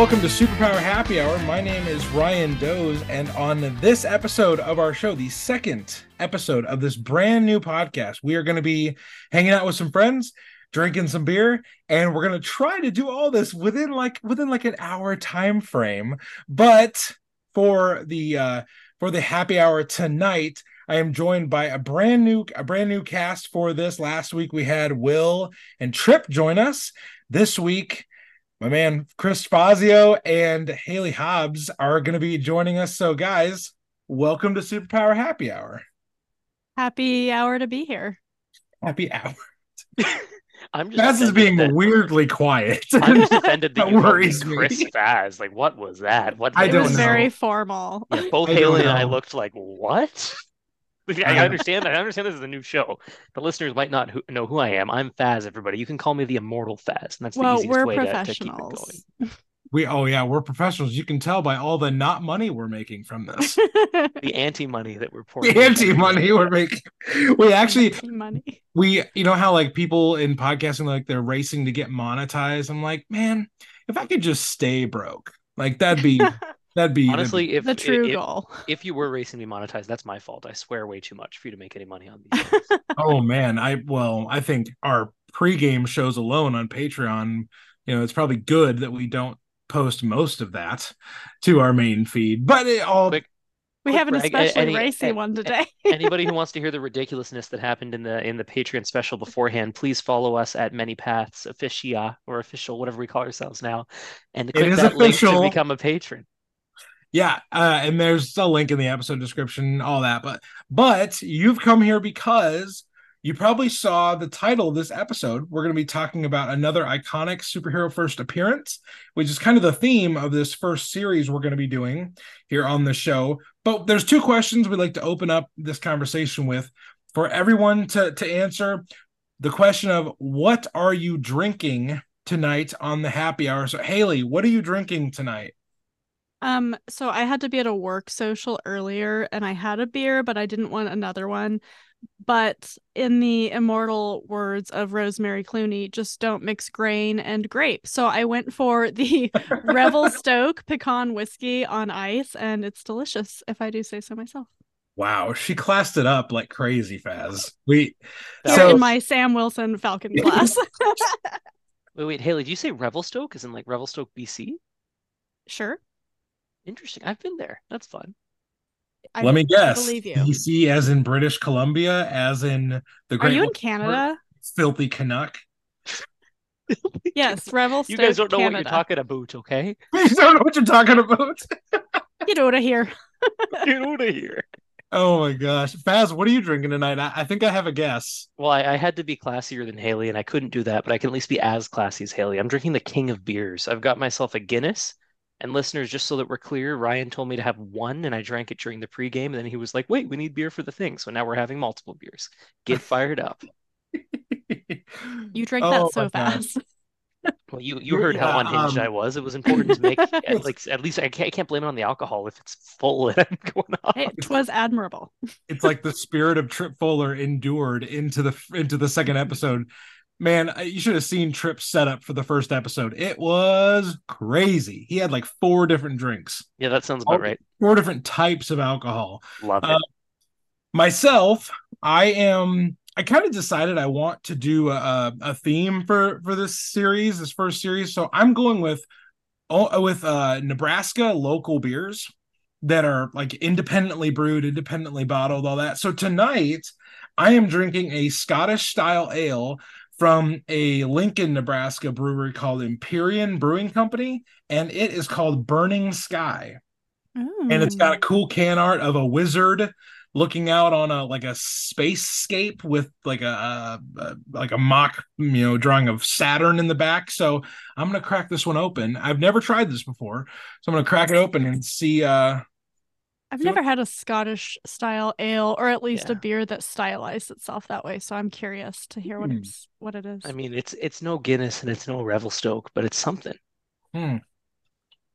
Welcome to Superpower Happy Hour. My name is Ryan Doze, and on this episode of our show, the second episode of this brand new podcast, we are going to be hanging out with some friends, drinking some beer, and we're going to try to do all this within like within like an hour time frame. But for the uh for the happy hour tonight, I am joined by a brand new a brand new cast for this. Last week we had Will and Trip join us. This week my man Chris Fazio and Hayley Hobbs are going to be joining us. So, guys, welcome to Superpower Happy Hour. Happy hour to be here. Happy hour. I'm just Faz is being that- weirdly quiet. I'm just offended that That you called worries me. Chris Faz. Like, what was that? What I don't was know. very formal. Yeah, both I Hayley and I looked like, what? Like, I I don't- understand. I understand this is a new show. The listeners might not who, know who I am. I'm Faz. Everybody, you can call me the Immortal Faz, and that's the easiest we're way to, to keep it going. we oh yeah, we're professionals. You can tell by all the not money we're making from this. The anti-money that we're pouring. the anti money we're making. We actually money. we you know how like people in podcasting like they're racing to get monetized. I'm like, man, if I could just stay broke, like that'd be that'd be Honestly, if the true if, goal. if you were racing to be monetized, that's my fault. I swear way too much for you to make any money on these. Oh man, I well, I think our pregame shows alone on Patreon, you know, it's probably good that we don't post most of that to our main feed. But it all Quick- We Quick have an brag, a- especially any- racy a- one today. Anybody who wants to hear the ridiculousness that happened in the in the Patreon special beforehand, please follow us at Many Paths Officia or official, whatever we call ourselves now, and click is that link official. to become a patron. Yeah, uh, and there's a link in the episode description, all that. But but you've come here because you probably saw the title of this episode. We're going to be talking about another iconic superhero first appearance, which is kind of the theme of this first series we're going to be doing here on the show. But there's two questions we'd like to open up this conversation with for everyone to to answer. The question of what are you drinking tonight on the happy hour? So Hayley, what are you drinking tonight? Um, so I had to be at a work social earlier and I had a beer, but I didn't want another one. But in the immortal words of Rosemary Clooney, just don't mix grain and grape. So I went for the Revelstoke pecan whiskey on ice, and it's delicious, if I do say so myself. Wow, she classed it up like crazy, Faz. We That Here so in my Sam Wilson Falcon class. Wait, wait, Hayley, do you say Revelstoke? Is in like Revelstoke, BC? sure. Interesting. I've been there. That's fun. I let me guess. believe you. BC as in British Columbia, as in the Are Great you in Western Canada? filthy Canuck. Yes, Revel You guys don't know what you're talking about, okay? You don't know what you're talking about. Get out of here. Get out of here. Oh my gosh, Faz, what are you drinking tonight? I, I think I have a guess. Well, I, I had to be classier than Hayley, and I couldn't do that, but I can at least be as classy as Hayley. I'm drinking the king of beers. I've got myself a Guinness. And listeners, just so that we're clear, Ryan told me to have one, and I drank it during the pregame. And then he was like, "Wait, we need beer for the thing." So now we're having multiple beers. Get fired up. You drank Oh that so fast. Well, you you heard how unhinged um, I was. It was important to make at, like at least I can't, I can't blame it on the alcohol if it's full and I'm going off. It was admirable. it's like the spirit of Trip Fuller endured into the into the second episode. Man, you should have seen Trip's setup for the first episode. It was crazy. He had like four different drinks, Yeah, that sounds about right. four different types of alcohol. Love it. Uh, myself i am i kind of decided i want to do a, a theme for for this series this first series so i'm going with with uh nebraska local beers that are like independently brewed independently bottled all that so tonight i am drinking a scottish style ale from a lincoln nebraska brewery called empyrean brewing company and it is called burning sky and it's got a Mm. cool can art of a wizard looking out on a like a spacescape with like a, a, a like a mock you know drawing of Saturn in the back. So I'm gonna crack this one open. I've never tried this before, so I'm gonna crack it open and see. uh I've So- never had a Scottish style ale, or at least Yeah. a beer that stylized itself that way. So I'm curious to hear what Hmm. it's what it is. I mean, it's it's no Guinness and it's no Revelstoke, but it's something. hmm.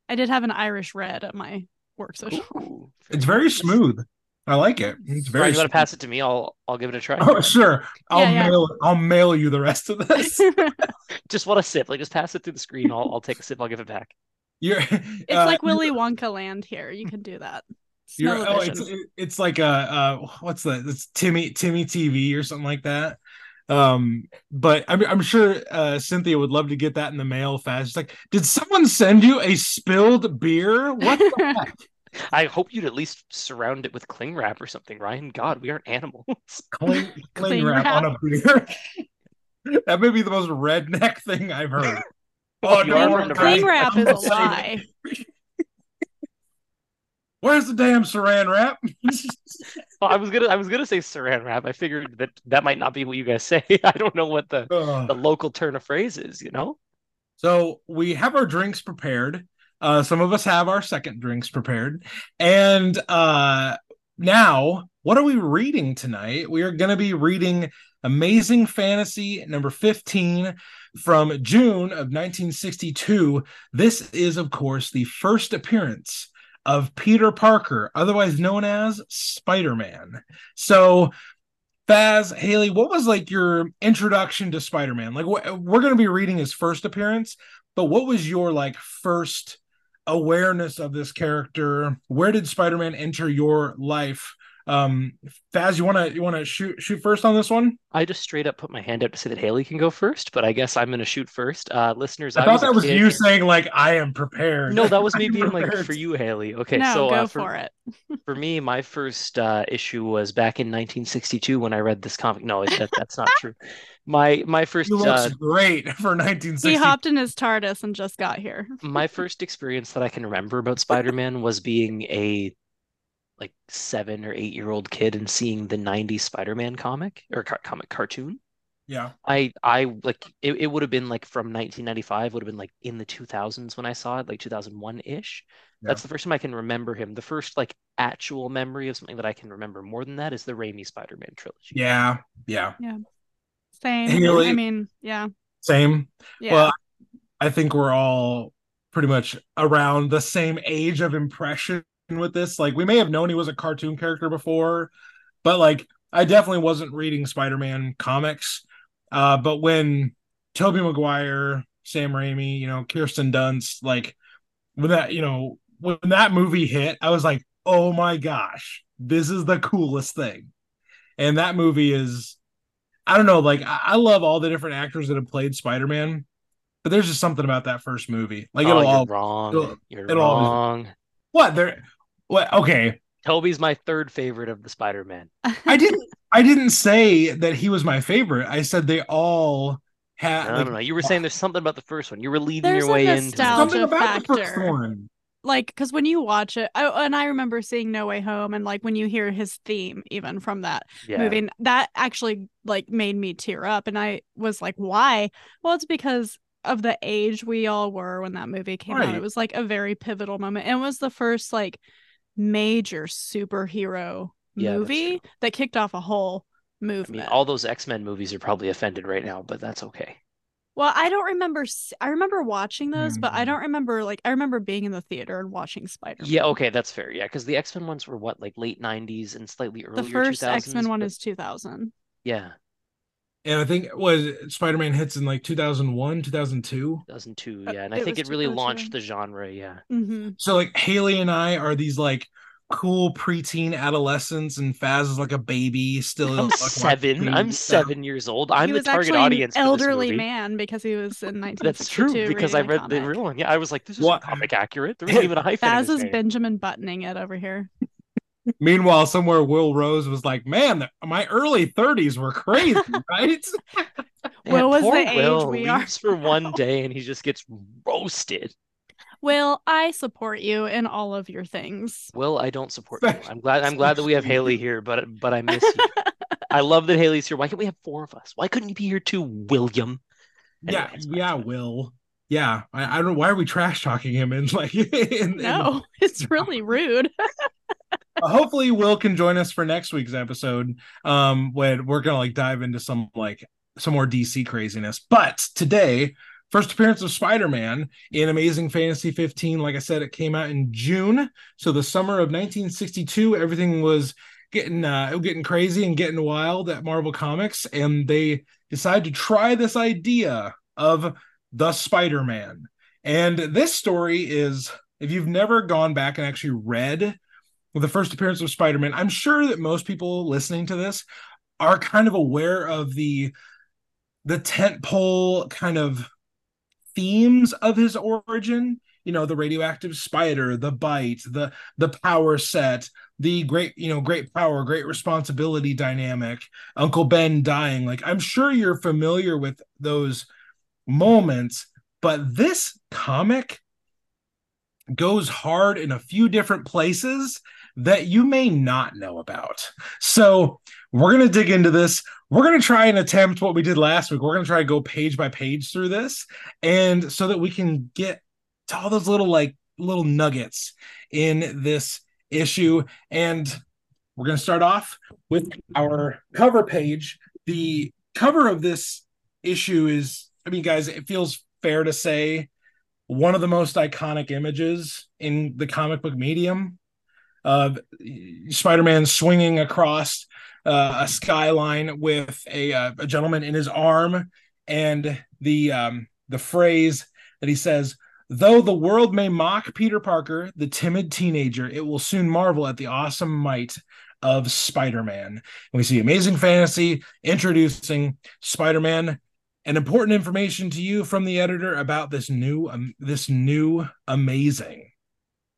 I did have an Irish red at my work social. Ooh, It's very nice. smooth. I like it. It's very. Ryan, you want to pass it to me? I'll I'll give it a try. Oh sure, I'll Yeah, yeah. mail. I'll mail you the rest of this. Just want a sip. Like just pass it through the screen. I'll I'll take a sip. I'll give it back. You're It's uh, like Willy Wonka land here. You can do that. You're, oh, it's it's like a uh, what's that? It's Timmy Timmy TV or something like that. Um, but I'm I'm sure uh, Cynthia would love to get that in the mail fast. It's like, did someone send you a spilled beer? What the heck? I hope you'd at least surround it with cling wrap or something, Ryan. God, we aren't animals. Cling, cling Cling wrap wrap. on a beer. that may be the most redneck thing I've heard. Oh, no, are we're from not. Cling wrap is a lie. Where's the damn saran wrap? Well, I was gonna, I was gonna say saran wrap. I figured that that might not be what you guys say. I don't know what the Ugh. the local turn of phrase is. You know? So we have our drinks prepared. Uh, some of us have our second drinks prepared. And uh, now, what are we reading tonight? We are going to be reading Amazing Fantasy number 15 from June of 1962. This is, of course, the first appearance of Peter Parker, otherwise known as Spider Man. So, Faz, Haley, what was like your introduction to Spider Man? Like, wh- we're going to be reading his first appearance, but what was your like first awareness of this character? Where did Spider Man enter your life? Um, Faz, you want to you want to shoot shoot first on this one? I just straight up put my hand up to say that Hayley can go first, but I guess I'm gonna shoot first. Uh, listeners, I, I thought was that was kid- you saying like I am prepared. No, that was me I'm being like for you, Hayley. Okay, no, so go uh, for, it. For me, my first uh, issue was back in 1962 when I read this comic. No, it, that, that's not true. My my first He looks uh, great for 1960. He hopped in his TARDIS and just got here. my first experience that I can remember about Spider-Man was being a like seven or eight year old kid and seeing the 90s Spider-Man comic or car- comic cartoon. Yeah. I I like it, it would have been like from 1995 would have been like in the 2000s when I saw it like 2001-ish. Yeah. That's the first time I can remember him. The first like actual memory of something that I can remember more than that is the Raimi Spider-Man trilogy. Yeah. Yeah. Yeah same. Hayley- I mean, yeah. Same. Yeah. Well, I think we're all pretty much around the same age of impression with this. Like we may have known he was a cartoon character before, but like I definitely wasn't reading Spider-Man comics. Uh, but when Tobey Maguire, Sam Raimi, you know, Kirsten Dunst, like when that, you know, when that movie hit, I was like, oh my gosh, this is the coolest thing. And that movie is, I don't know, like I, I love all the different actors that have played Spider-Man, but there's just something about that first movie. Like oh, it'll all wrong. it'll- You're it'll always- wrong. what there what okay. Tobey's my third favorite of the Spider-Man. I didn't I didn't say that he was my favorite. I said they all had No, like no, no. You were saying there's something about the first one. You were leading There's your way into something about the first one. like because when you watch it I, and i remember seeing no way home and like when you hear his theme even from that yeah. movie that actually like made me tear up and i was like why well it's because of the age we all were when that movie came out it was like a very pivotal moment and it was the first like major superhero Yeah, movie that kicked off a whole I mean, movement all those X-Men movies are probably offended right now, but that's okay. well i don't remember I remember watching those but i Mhm. don't remember like i remember being in the theater and watching spider-man Yeah, okay, that's fair. Yeah, because the X-Men ones were what, like late 90s and slightly earlier the first x-men one but- is 2000 yeah, And I think it was Spider-Man hits in like 2001, 2002. 2002. Uh, Yeah, and I it think it really launched the genre. Yeah. hmm So like Hayley and I are these like cool preteen adolescents, and Faz is like a baby still. I'm seven. I'm stuff. seven years old. I'm he the was target actually audience an elderly man because he was in 1962 That's true because I reading a read the real one. Yeah, I was like, this is What- comic accurate. There wasn't even a hyphen. in Baz his is name. Benjamin buttoning it over here. Meanwhile, somewhere Will Rose was like, "Man, the- my early 30s were crazy, right?" Man, Will was the age Will we are leaves for one day and he just gets roasted. Will, I support you in all of your things. Will, I don't support you. I'm glad. I'm glad that we have Hayley here, but but I miss you. I love that Hayley's here. Why can't we have four of us? Why couldn't you be here too, William? yeah, Anyways, yeah, Will. Yeah, I, I don't. Know why are we trash talking him? And like, in, in- No, it's really rude. Uh, hopefully will can join us for next week's episode um when we're gonna like dive into some like some more dc craziness. But today first appearance of spider-man in amazing fantasy 15 like i said it came out in june. So the summer of 1962 everything was getting uh getting crazy and getting wild at marvel comics and they decided to try this idea of the spider-man. And this story is, if you've never gone back and actually read the first appearance of Spider Man, I'm sure that most people listening to this are kind of aware of the the tent pole kind of themes of his origin. You know the radioactive spider the bite the the power set the great you know great power great responsibility dynamic uncle ben dying. Like i'm sure you're familiar with those moments but this comic goes hard in a few different places that you may not know about so we're going to dig into this we're going to try and attempt what we did last week we're going to try to go page by page through this and so that we can get to all those little like little nuggets in this issue. And we're going to start off with our cover page. The cover of this issue is, I mean, guys, it feels fair to say one of the most iconic images in the comic book medium of Spider-Man swinging across uh, a skyline with a, uh, a gentleman in his arm, and the um, the phrase that he says, Though the world may mock Peter Parker, the timid teenager, it will soon marvel at the awesome might of Spider-Man. And we see Amazing Fantasy introducing Spider-Man. And important information to you from the editor about this new, um, this new amazing,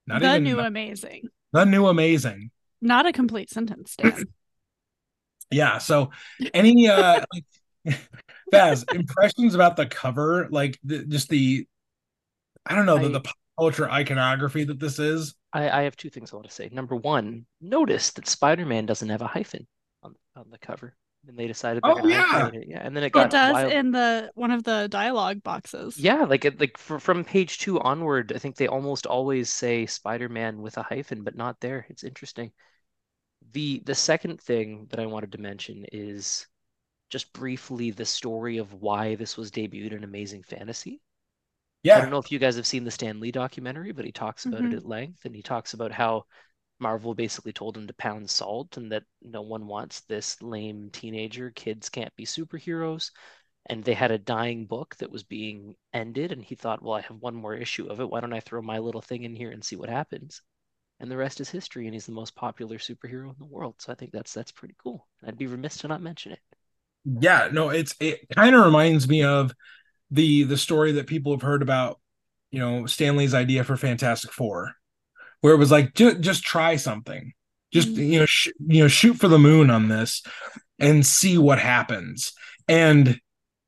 not the even new amazing, the new amazing, not a complete sentence, Dan. yeah. So, any uh, like, Faz impressions about the cover, like the, just the I don't know I, the, the pop culture iconography that this is. I, I have two things I want to say. Number one, notice that Spider-Man doesn't have a hyphen on on the cover, and they decided. Oh yeah, it. yeah, and then it got. It does wild. in the one of the dialogue boxes. Yeah, like it, like from page two onward, I think they almost always say Spider-Man with a hyphen, but not there. It's interesting. The the second thing that I wanted to mention is just briefly the story of why this was debuted in Amazing Fantasy. Yeah. I don't know if you guys have seen the Stan Lee documentary, but he talks about mm-hmm. it at length and he talks about how Marvel basically told him to pound salt and that no one wants this lame teenager. Kids can't be superheroes. And they had a dying book that was being ended. And he thought, well, I have one more issue of it. Why don't I throw my little thing in here and see what happens? And the rest is history. And he's the most popular superhero in the world. So I think that's that's pretty cool. I'd be remiss to not mention it. Yeah, no, it's it kind of reminds me of the the story that people have heard about, you know, Stan Lee's idea for Fantastic Four, where it was like just just try something, just mm-hmm. you know, sh- you know, shoot for the moon on this, and see what happens. And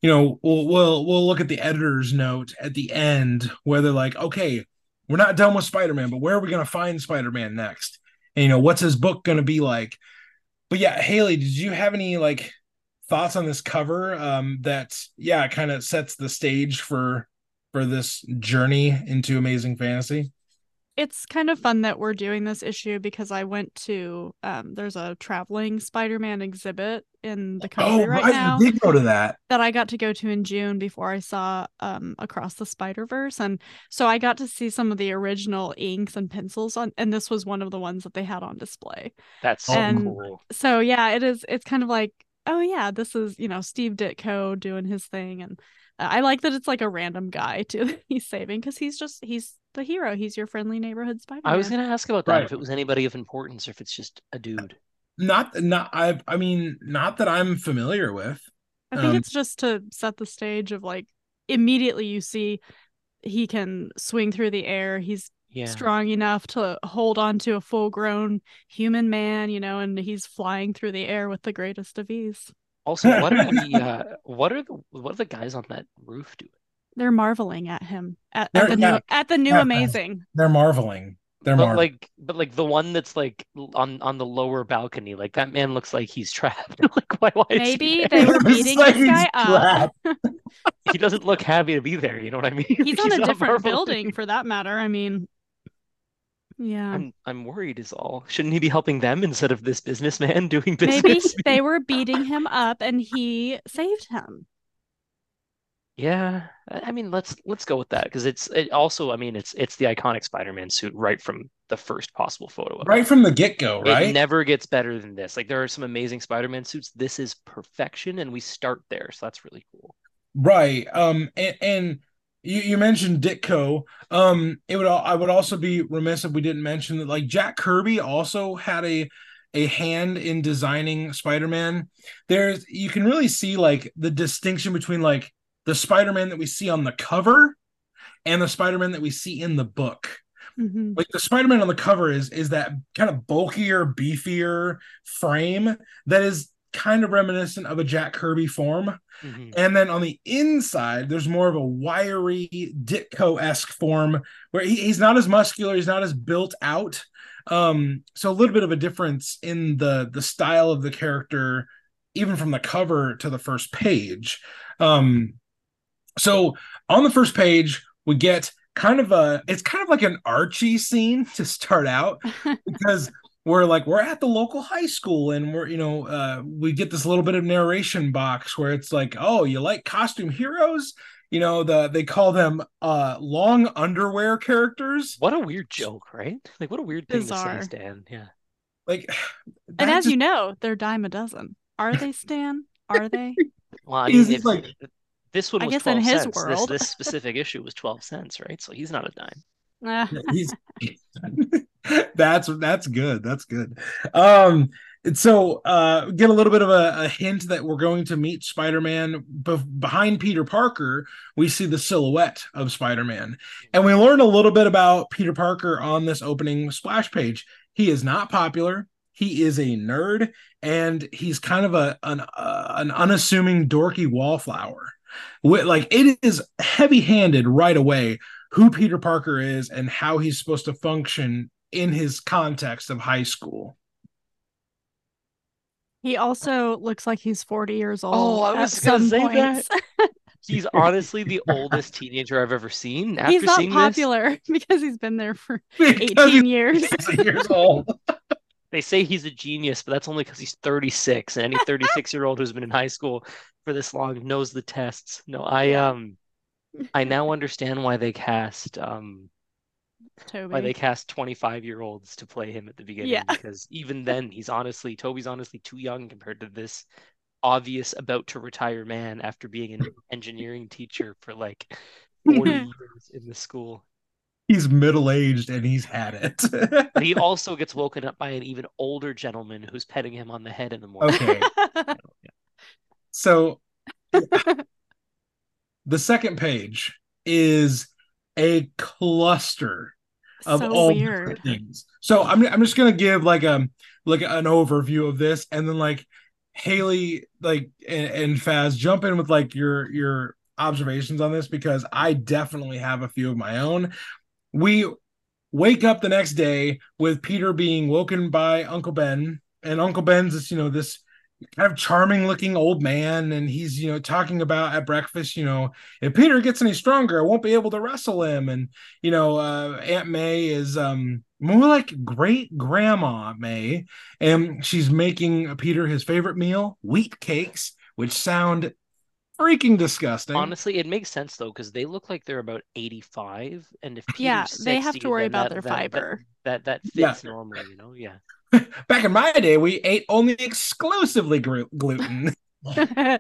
you know, we'll we'll we'll look at the editor's note at the end where they're like, okay, we're not done with Spider-Man, but where are we going to find Spider-Man next? And you know, what's his book going to be like? But yeah, Hayley, did you have any like thoughts on this cover um that yeah kind of sets the stage for for this journey into amazing fantasy it's kind of fun that we're doing this issue because I went to um, there's a traveling Spider-Man exhibit in the country oh, right, right now. did go to that. That I got to go to in June before I saw um, Across the Spider-Verse, and so I got to see some of the original inks and pencils on, and this was one of the ones that they had on display. That's so and cool. So yeah, it is. It's kind of like oh yeah, this is you know Steve Ditko doing his thing, and I like that it's like a random guy too he's saving because he's just he's the hero. He's your friendly neighborhood Spider. I was gonna ask about that right. if it was anybody of importance or if it's just a dude. Not not I I mean not that I'm familiar with. I think um, it's just to set the stage of like immediately you see he can swing through the air. He's yeah. strong enough to hold on to a full grown human man, you know, and he's flying through the air with the greatest of ease. Also, what are the uh, what are the what are the guys on that roof doing? They're marveling at him at, at the yeah, new at the new yeah, amazing. They're marveling. They're but like but like the one that's like on on the lower balcony, like that man looks like he's trapped. like why why Maybe they were beating like this guy up. he doesn't look happy to be there, you know what I mean? He's, he's on a different building for that matter. I mean, yeah. I'm I'm worried is all. Shouldn't he be helping them instead of this businessman doing business? Maybe they were beating him up and he saved him. Yeah, I mean let's let's go with that because it's it also I mean it's it's the iconic Spider-Man suit right from the first possible photo. right from the get-go, right? It never gets better than this. Like there are some amazing Spider-Man suits. This is perfection and we start there. So that's really cool. Right. Um and, and you, you mentioned Ditko. Um, it would I would also be remiss if we didn't mention that like Jack Kirby also had a a hand in designing Spider-Man. There's you can really see like the distinction between like the Spider-Man that we see on the cover and the Spider-Man that we see in the book. Mhm. Like the Spider-Man on the cover is is that kind of bulkier, beefier frame that is kind of reminiscent of a Jack Kirby form. Mhm. And then on the inside, there's more of a wiry Ditko esque form where he, he's not as muscular, he's not as built out. Um, so a little bit of a difference in the the style of the character, even from the cover to the first page. Um, so on the first page, we get kind of a it's kind of like an Archie scene to start out because we're like we're at the local high school and we're you know uh we get this little bit of narration box where it's like oh you like costume heroes you know the they call them uh long underwear characters What a weird joke, right? Like what a weird thing to Bizarre. say, Stan. Yeah. like And as just- you know, they're dime a dozen. Are they, Stan? Are they? Well, I mean, if, like- this one I was guess in 12 his cents. This, world. this specific issue was 12 cents, right? So he's not a dime. Ah, he's that's that's good that's good um so uh get a little bit of a, a hint that we're going to meet spider-man Bef- behind peter parker we see the silhouette of spider-man and we learn a little bit about peter parker on this opening splash page he is not popular he is a nerd and he's kind of a an, uh, an unassuming dorky wallflower Wi- like it is heavy-handed right away who Peter Parker is and how he's supposed to function in his context of high school. he also looks like he's 40 years oh, old. Oh, I was gonna some say points. He's honestly the oldest teenager I've ever seen. After he's not seeing popular because he's been there for Because 18 years. he's years old. they say he's a genius, but that's only because he's 36, and any 36 year old who's been in high school for this long knows the tests. No, I um, I now understand why they cast um Tobey. why they cast 25 year olds to play him at the beginning Yeah. because even then he's honestly Tobey's honestly too young compared to this obvious about to retire man after being an engineering teacher for like 40 years in the school. He's middle aged and he's had it. But he also gets woken up by an even older gentleman who's petting him on the head in the morning. okay. So the second page is a cluster of so all weird. things. So I'm I'm just gonna give like um like an overview of this, and then like Hayley like and, and Faz jump in with like your your observations on this because I definitely have a few of my own. We wake up the next day with Peter being woken by Uncle Ben, and Uncle Ben's this you know this kind of charming looking old man. And he's you know talking about at breakfast you know if peter gets any stronger i won't be able to wrestle him. And you know uh aunt may is um more like great grandma may. And she's making peter his favorite meal wheat cakes which sound freaking disgusting Honestly, it makes sense though because they look like they're about 85, and if Peter's Yeah, they have to worry about that- their that- that- fiber. That that fits Yeah. normally, you know. Yeah. back in my day we ate only exclusively gluten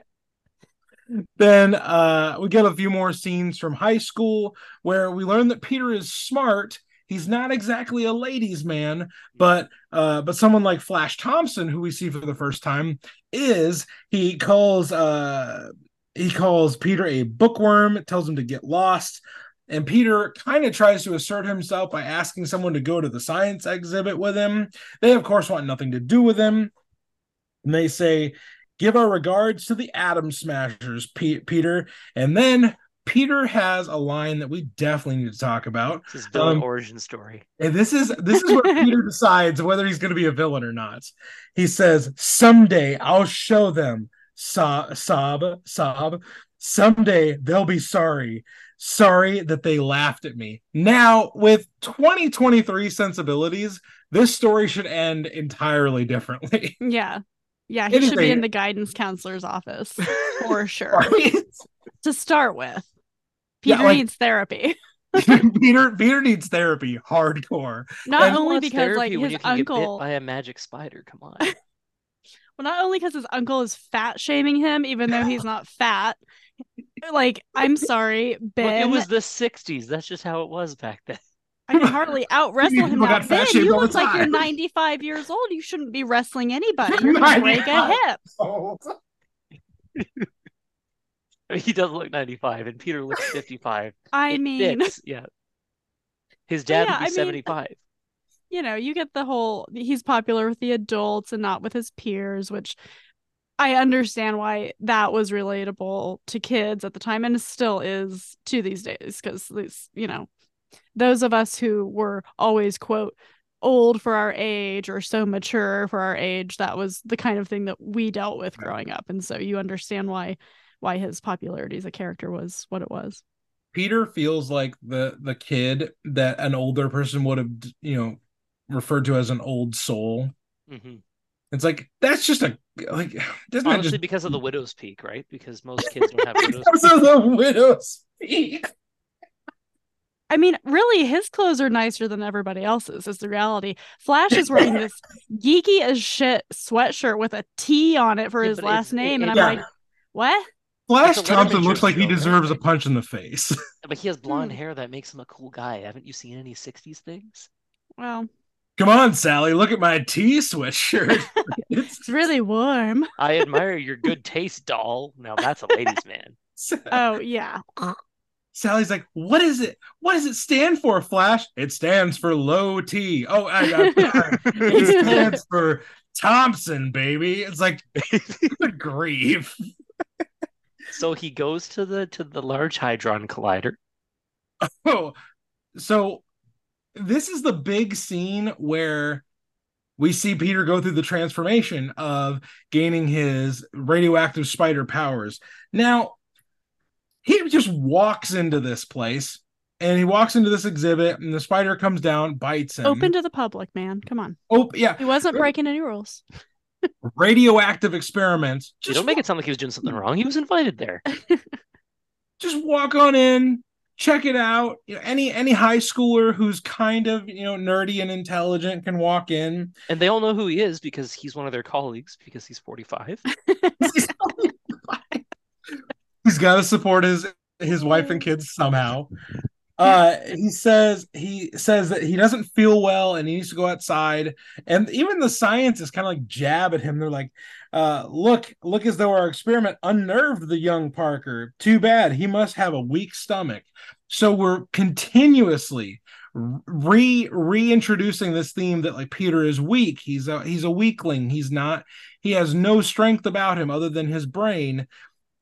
then uh we get a few more scenes from high school where we learn that peter is smart he's not exactly a ladies man but uh but someone like flash thompson who we see for the first time is he calls uh he calls peter a bookworm tells him to get lost and peter kind of tries to assert himself by asking someone to go to the science exhibit with him. They of course want nothing to do with him. And they say give our regards to the atom smashers Pe- peter. And then peter has a line that we definitely need to talk about. This is villain Um, origin story. and this is this is where peter decides whether he's going to be a villain or not. He says someday i'll show them sob sob sob someday they'll be sorry sorry that they laughed at me now with 2023 sensibilities this story should end entirely differently yeah. Yeah, he is should be in the guidance counselor's office for sure. To start with. Yeah, Peter like- needs therapy. Peter Peter needs therapy hardcore. Not And- only because like his you can get bit uncle by a magic spider. Come on. Well not only because his uncle is fat shaming him even though he's not fat like I'm sorry, Look, Ben. it was the 60s. That's just how it was back then. I can hardly out wrestle him People now. Ben, you all the look like you're 95 years old. You shouldn't be wrestling anybody. You're gonna break a hip. He does look 95, and Peter looks 55. I It mean, fits, yeah. His dad yeah, would be I mean- 75. You know, you get the whole he's popular with the adults and not with his peers, which I understand why that was relatable to kids at the time and still is to these days because these, you know, those of us who were always quote old for our age or so mature for our age, that was the kind of thing that we dealt with growing up. And so you understand why why his popularity as a character was what it was. Peter feels like the the kid that an older person would have, you know, referred to as an old soul. hmm It's like that's just a like doesn't Honestly, just because of the widow's peak, right? Because most kids don't have widow's because peak. of the widow's peak. I mean, really, his clothes are nicer than everybody else's, is the reality. Flash is wearing this geeky as shit sweatshirt with a T on it for Yeah, his last name. it- and I'm yeah. like, what? Flash It's a Letterman Thompson looks like he jersey, though, deserves a punch in the face. But he has blonde Hmm. hair that makes him a cool guy. Haven't you seen any 60s things? Well, Come on, Sally, look at my T sweatshirt. it's it's really warm. I admire your good taste, doll. Now that's a ladies' man. Oh, yeah. Sally's like, what is it? What does it stand for, Flash? It stands for low T. Oh, I got it stands for Thompson, baby. It's like good grief. So he goes to the to the Large Hadron Collider. Oh, so this is the big scene where we see Peter go through the transformation of gaining his radioactive spider powers. Now, he just walks into this place and he walks into this exhibit, and the spider comes down, bites him. Open to the public, man. Come on. Oh, yeah, He wasn't breaking any rules. radioactive experiments. You don't make it sound like he was doing something wrong. He was invited there. just walk on in check it out. You know any any high schooler who's kind of you know nerdy and intelligent can walk in. And they all know who he is because he's one of their colleagues because he's 45. he's got to support his his wife and kids somehow uh he says he says that he doesn't feel well and he needs to go outside. And even the scientists kind of like jab at him. They're like uh look look as though our experiment unnerved the young parker. Too bad. He must have a weak stomach. So we're continuously re reintroducing this theme that like peter is weak. He's a he's a weakling. He's not he has no strength about him other than his brain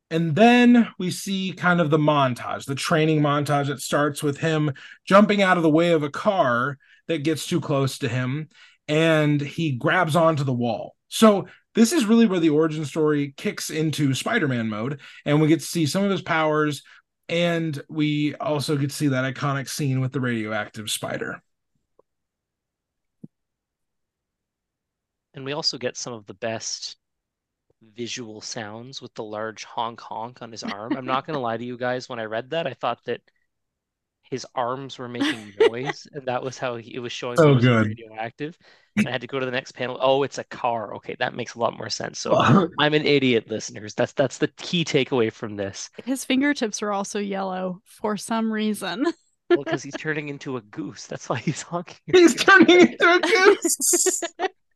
and then we see kind of the montage, the training montage that starts with him jumping out of the way of a car that gets too close to him and he grabs onto the wall. So, this is really where the origin story kicks into Spider Man mode, and we get to see some of his powers. And we also get to see that iconic scene with the radioactive spider. And we also get some of the best visual sounds with the large honk honk on his arm. I'm not going to lie to you guys. When I read that, I thought that his arms were making noise, and that was how he, it was showing So he was good. radioactive. And I had to go to the next panel. Oh, it's a car. Okay, that makes a lot more sense. So I'm an idiot, listeners. That's that's the key takeaway from this. His fingertips are also yellow for some reason. Well, because he's turning into a goose. That's why he's honking. he's turning into a goose.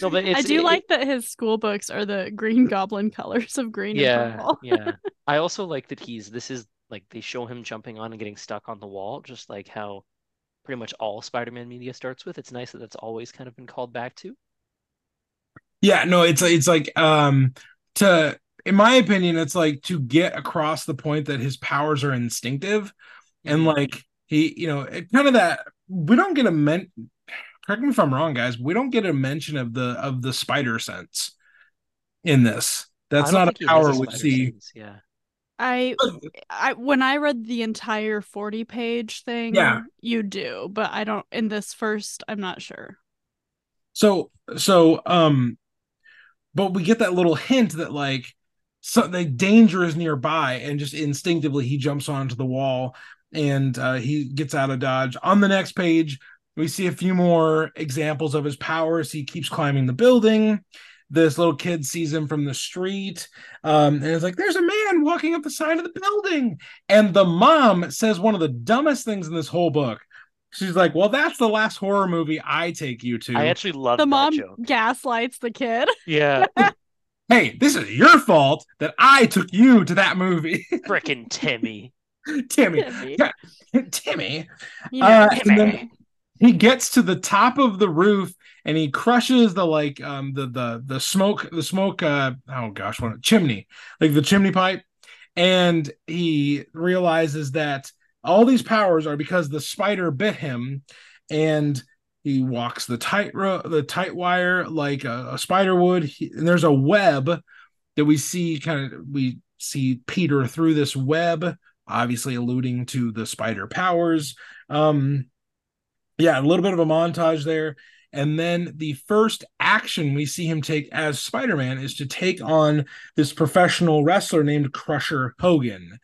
No, but I do it- like that his school books are the green goblin colors of green and yeah, purple. yeah. I also like that he's this is like they show him jumping on and getting stuck on the wall, just like how pretty much all Spider-Man media starts with. It's nice that that's always kind of been called back to. Yeah, no, it's it's like um to in my opinion, it's like to get across the point that his powers are instinctive and Mhm. like he, you know, it kind of that we don't get a men correct me if I'm wrong, guys, we don't get a mention of the of the spider sense in this. That's don't not think he a power a we see. sense, Yeah. I, I when I read the entire 40 page thing, Yeah. you do, but I don't in this first, I'm not sure. So so um but we get that little hint that like so the danger is nearby and just instinctively he jumps onto the wall and uh, he gets out of dodge. On the next page, we see a few more examples of his powers. He keeps climbing the building. this little kid sees him from the street um, and it's like there's a man walking up the side of the building and the mom says one of the dumbest things in this whole book she's like well that's the last horror movie i take you to I actually love the that mom joke. gaslights the kid. Yeah, hey this is your fault that i took you to that movie frickin' Timmy. timmy Timmy. yeah, timmy You know, Uh, and then- Timmy. He gets to the top of the roof and he crushes the like um the the the smoke the smoke uh oh gosh what chimney like the chimney pipe. And he realizes that all these powers are because the spider bit him and he walks the tight ro- the tight wire like a, a spider would. He- and there's a web that we see kind of we see peter through this web obviously alluding to the spider powers. Um yeah, a little bit of a montage there. And then the first action we see him take as Spider Man is to take on this professional wrestler named Crusher Hogan.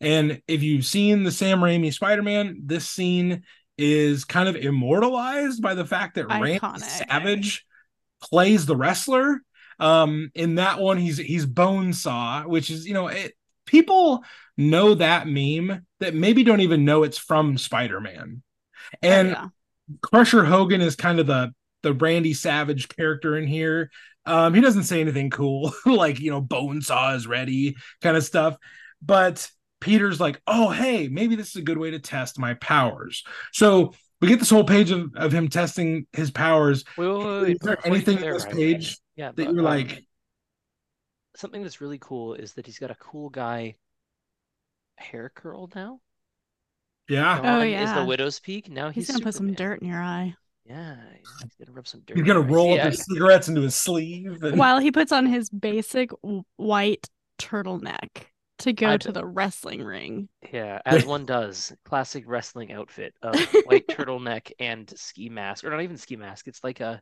And if you've seen the Sam Raimi Spider Man, this scene is kind of immortalized by the fact that Randy Savage plays the wrestler. Um, in that one, he's he's Bonesaw, which is you know it, people know that meme that maybe don't even know it's from Spider Man. And Oh, yeah. Crusher Hogan is kind of the the Randy Savage character in here. Um, he doesn't say anything cool, like you know, Bonesaw is ready, kind of stuff. But Peter's like, oh hey, maybe this is a good way to test my powers. So we get this whole page of, of him testing his powers. Wait, wait, wait. Is there anything in this Ryan. page Yeah, that but, you're um, like, something that's really cool is that he's got a cool guy hair curl now. Yeah, Oh, Gone is the widow's peak. Now He's he's, gonna put some dirt in your eye. Yeah, yeah, he's gonna rub some dirt. he's gonna roll eyes. up Yeah, his cigarettes into his sleeve. And, While he puts on his basic white turtleneck to go I to the wrestling ring. Yeah, as one does. Classic wrestling outfit of white turtleneck and ski mask, or not even ski mask. It's like a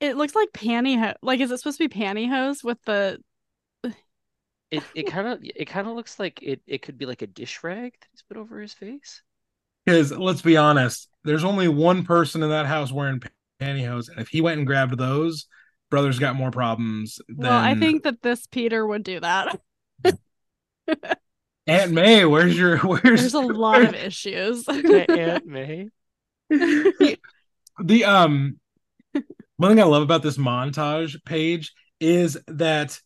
It looks like pantyhose. Like, is it supposed to be pantyhose with the? It. It kind of it kind of looks like it. It could be like a dish rag that he's put over his face. Because let's be honest, there's only one person in that house wearing pantyhose, and if he went and grabbed those, brother's got more problems than Well, I think that this Peter would do that. Aunt May. Where's your where's There's a lot of issues. Aunt May. the um one thing I love about this montage page is that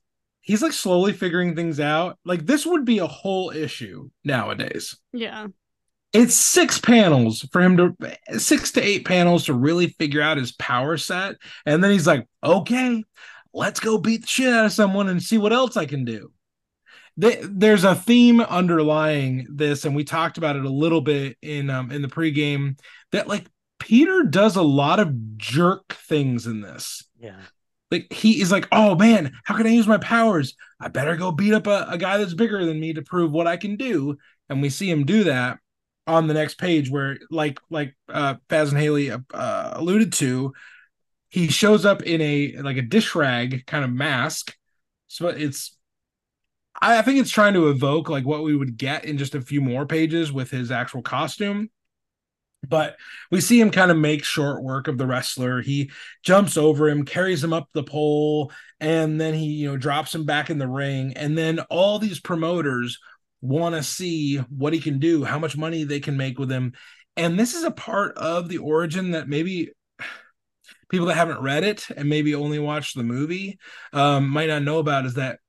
he's like slowly figuring things out. Like this would be a whole issue nowadays. yeah. it's six panels for him to six to eight panels to really figure out his power set and then he's like okay let's go beat the shit out of someone and see what else i can do there's a theme underlying this and we talked about it a little bit in um in the pregame that like peter does a lot of jerk things in this Yeah. Like he is like oh man how can i use my powers? I better go beat up a, a guy that's bigger than me to prove what i can do. And we see him do that on the next page where like like uh faz and hayley uh, alluded to he shows up in a like a dish rag kind of mask. So it's I, I think it's trying to evoke like what we would get in just a few more pages with his actual costume but we see him kind of make short work of the wrestler. He jumps over him carries him up the pole and then he you know drops him back in the ring. And then all these promoters want to see what he can do how much money they can make with him. And this is a part of the origin that maybe people that haven't read it and maybe only watched the movie um, might not know about is that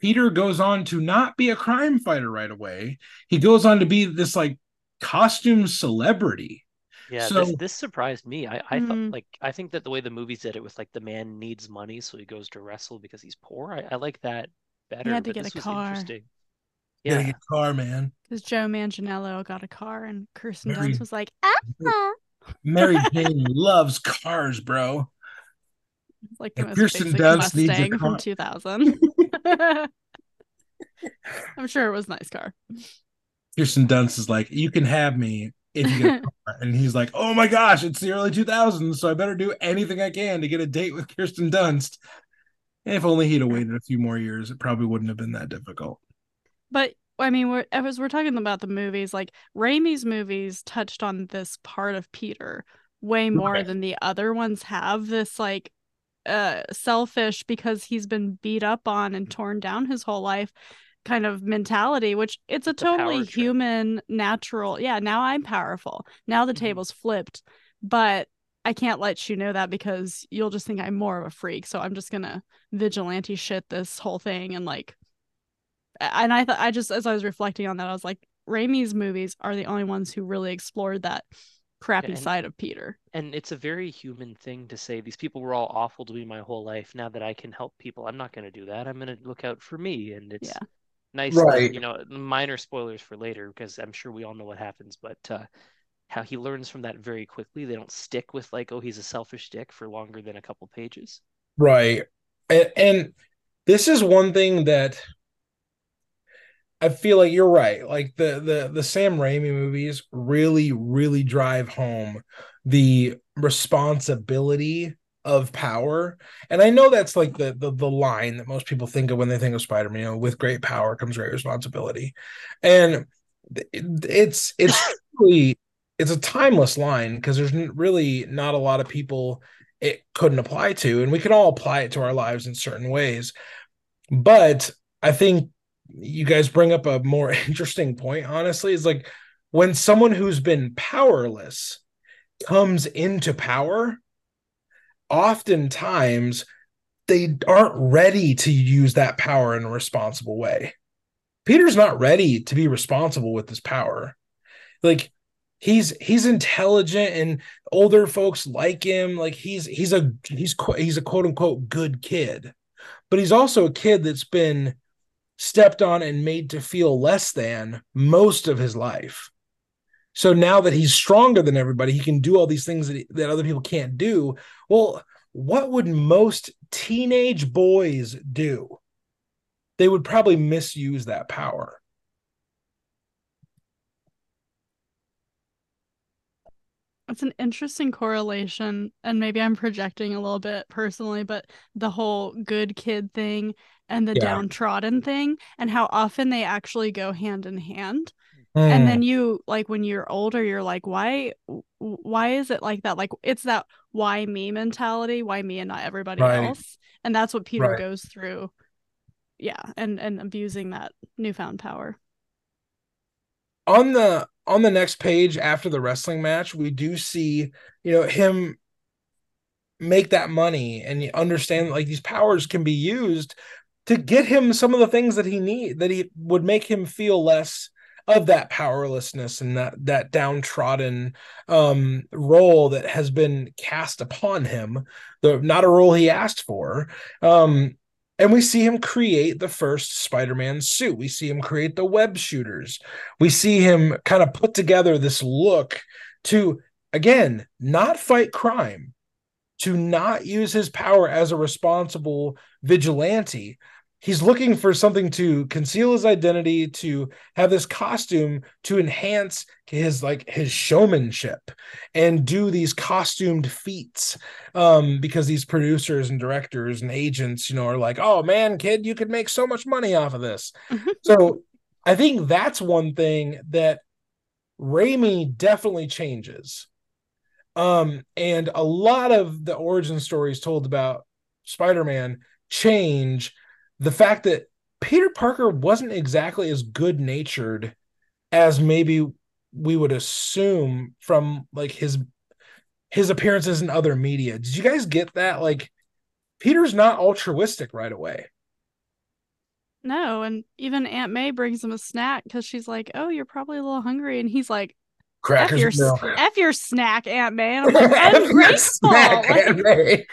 peter goes on to not be a crime fighter right away. He goes on to be this like costume celebrity Yeah, So- this this surprised me. I I Mhm. thought like I think that the way the movie did it with like the man needs money, so he goes to wrestle because he's poor. I, I like that better. had to but get this a was car. interesting. Gotta Yeah, get a car man Because Joe Manganiello got a car and Kirsten Very- Dunst was like, ah. mary jane loves cars bro It's like the If most Kirsten basic Dunst needs a Mustang from car- 2000. I'm sure it was a nice car. Kirsten dunst is like you can have me if you get a car. and he's like oh my gosh it's the early 2000s so i better do anything i can to get a date with kirsten dunst and if only he'd have waited a few more years it probably wouldn't have been that difficult But I mean, we're as we're talking about the movies, like Raimi's movies touched on this part of Peter way more Right. than the other ones have. This like uh selfish because he's been beat up on and torn down his whole life kind of mentality which it's a totally trip. human natural yeah now i'm powerful now the Mhm. table's flipped but i can't let you know that because you'll just think i'm more of a freak so i'm just gonna vigilante shit this whole thing and like and i thought i just as i was reflecting on that i was like Raimi's movies are the only ones who really explored that crappy and- side of peter And it's a very human thing to say these people were all awful to me my whole life. Now that I can help people, I'm not going to do that. I'm going to look out for me. And it's Yeah. Nice Right. you know, minor spoilers for later because I'm sure we all know what happens, but uh, how he learns from that very quickly. They don't stick with like, oh, he's a selfish dick for longer than a couple pages. Right. And, and this is one thing that I feel like you're right. Like the the the Sam Raimi movies really really drive home the responsibility of power. And I know that's like the the the line that most people think of when they think of Spider-Man, you know, with great power comes great responsibility. And it's it's really it's a timeless line because there's really not a lot of people it couldn't apply to and we can all apply it to our lives in certain ways. But I think you guys bring up a more interesting point honestly is like when someone who's been powerless comes into power oftentimes they aren't ready to use that power in a responsible way. Peter's not ready to be responsible with this power. Like he's he's intelligent and older folks like him. Like he's he's a he's he's a quote unquote good kid. But he's also a kid that's been stepped on and made to feel less than most of his life. So now that he's stronger than everybody, he can do all these things that, he- that other people can't do. Well, what would most teenage boys do? They would probably misuse that power. It's an interesting correlation, and maybe I'm projecting a little bit personally, but the whole good kid thing and the Yeah. downtrodden thing, and how often they actually go hand in hand. And mm. then you, like, when you're older, you're like, why, why is it like that? Like, it's that why me mentality, why me and not everybody Right. else, and that's what Peter Right. goes through. Yeah, and and abusing that newfound power. on the on the next page after the wrestling match, we do see, you know, him make that money and you understand like these powers can be used to get him some of the things that he need that he would make him feel less of that powerlessness and that that downtrodden um role that has been cast upon him the not a role he asked for um and we see him create the first Spider-Man suit. We see him create the web shooters. We see him kind of put together this look to again not fight crime, to not use his power as a responsible vigilante. He's looking for something to conceal his identity, to have this costume to enhance his like his showmanship and do these costumed feats. Um, because these producers and directors and agents, you know, are like, oh man, kid, you could make so much money off of this. so I think that's one thing that Raimi definitely changes. Um, and a lot of the origin stories told about Spider-Man change the fact that Peter Parker wasn't exactly as good-natured as maybe we would assume from like his his appearances in other media. Did you guys get that? Like Peter's not altruistic right away. No, and even Aunt May brings him a snack because she's like, "Oh, you're probably a little hungry," and he's like, "F Crackers your and milk. f your snack, Aunt May." And I'm like, "Ungrateful!" Snack, Aunt May.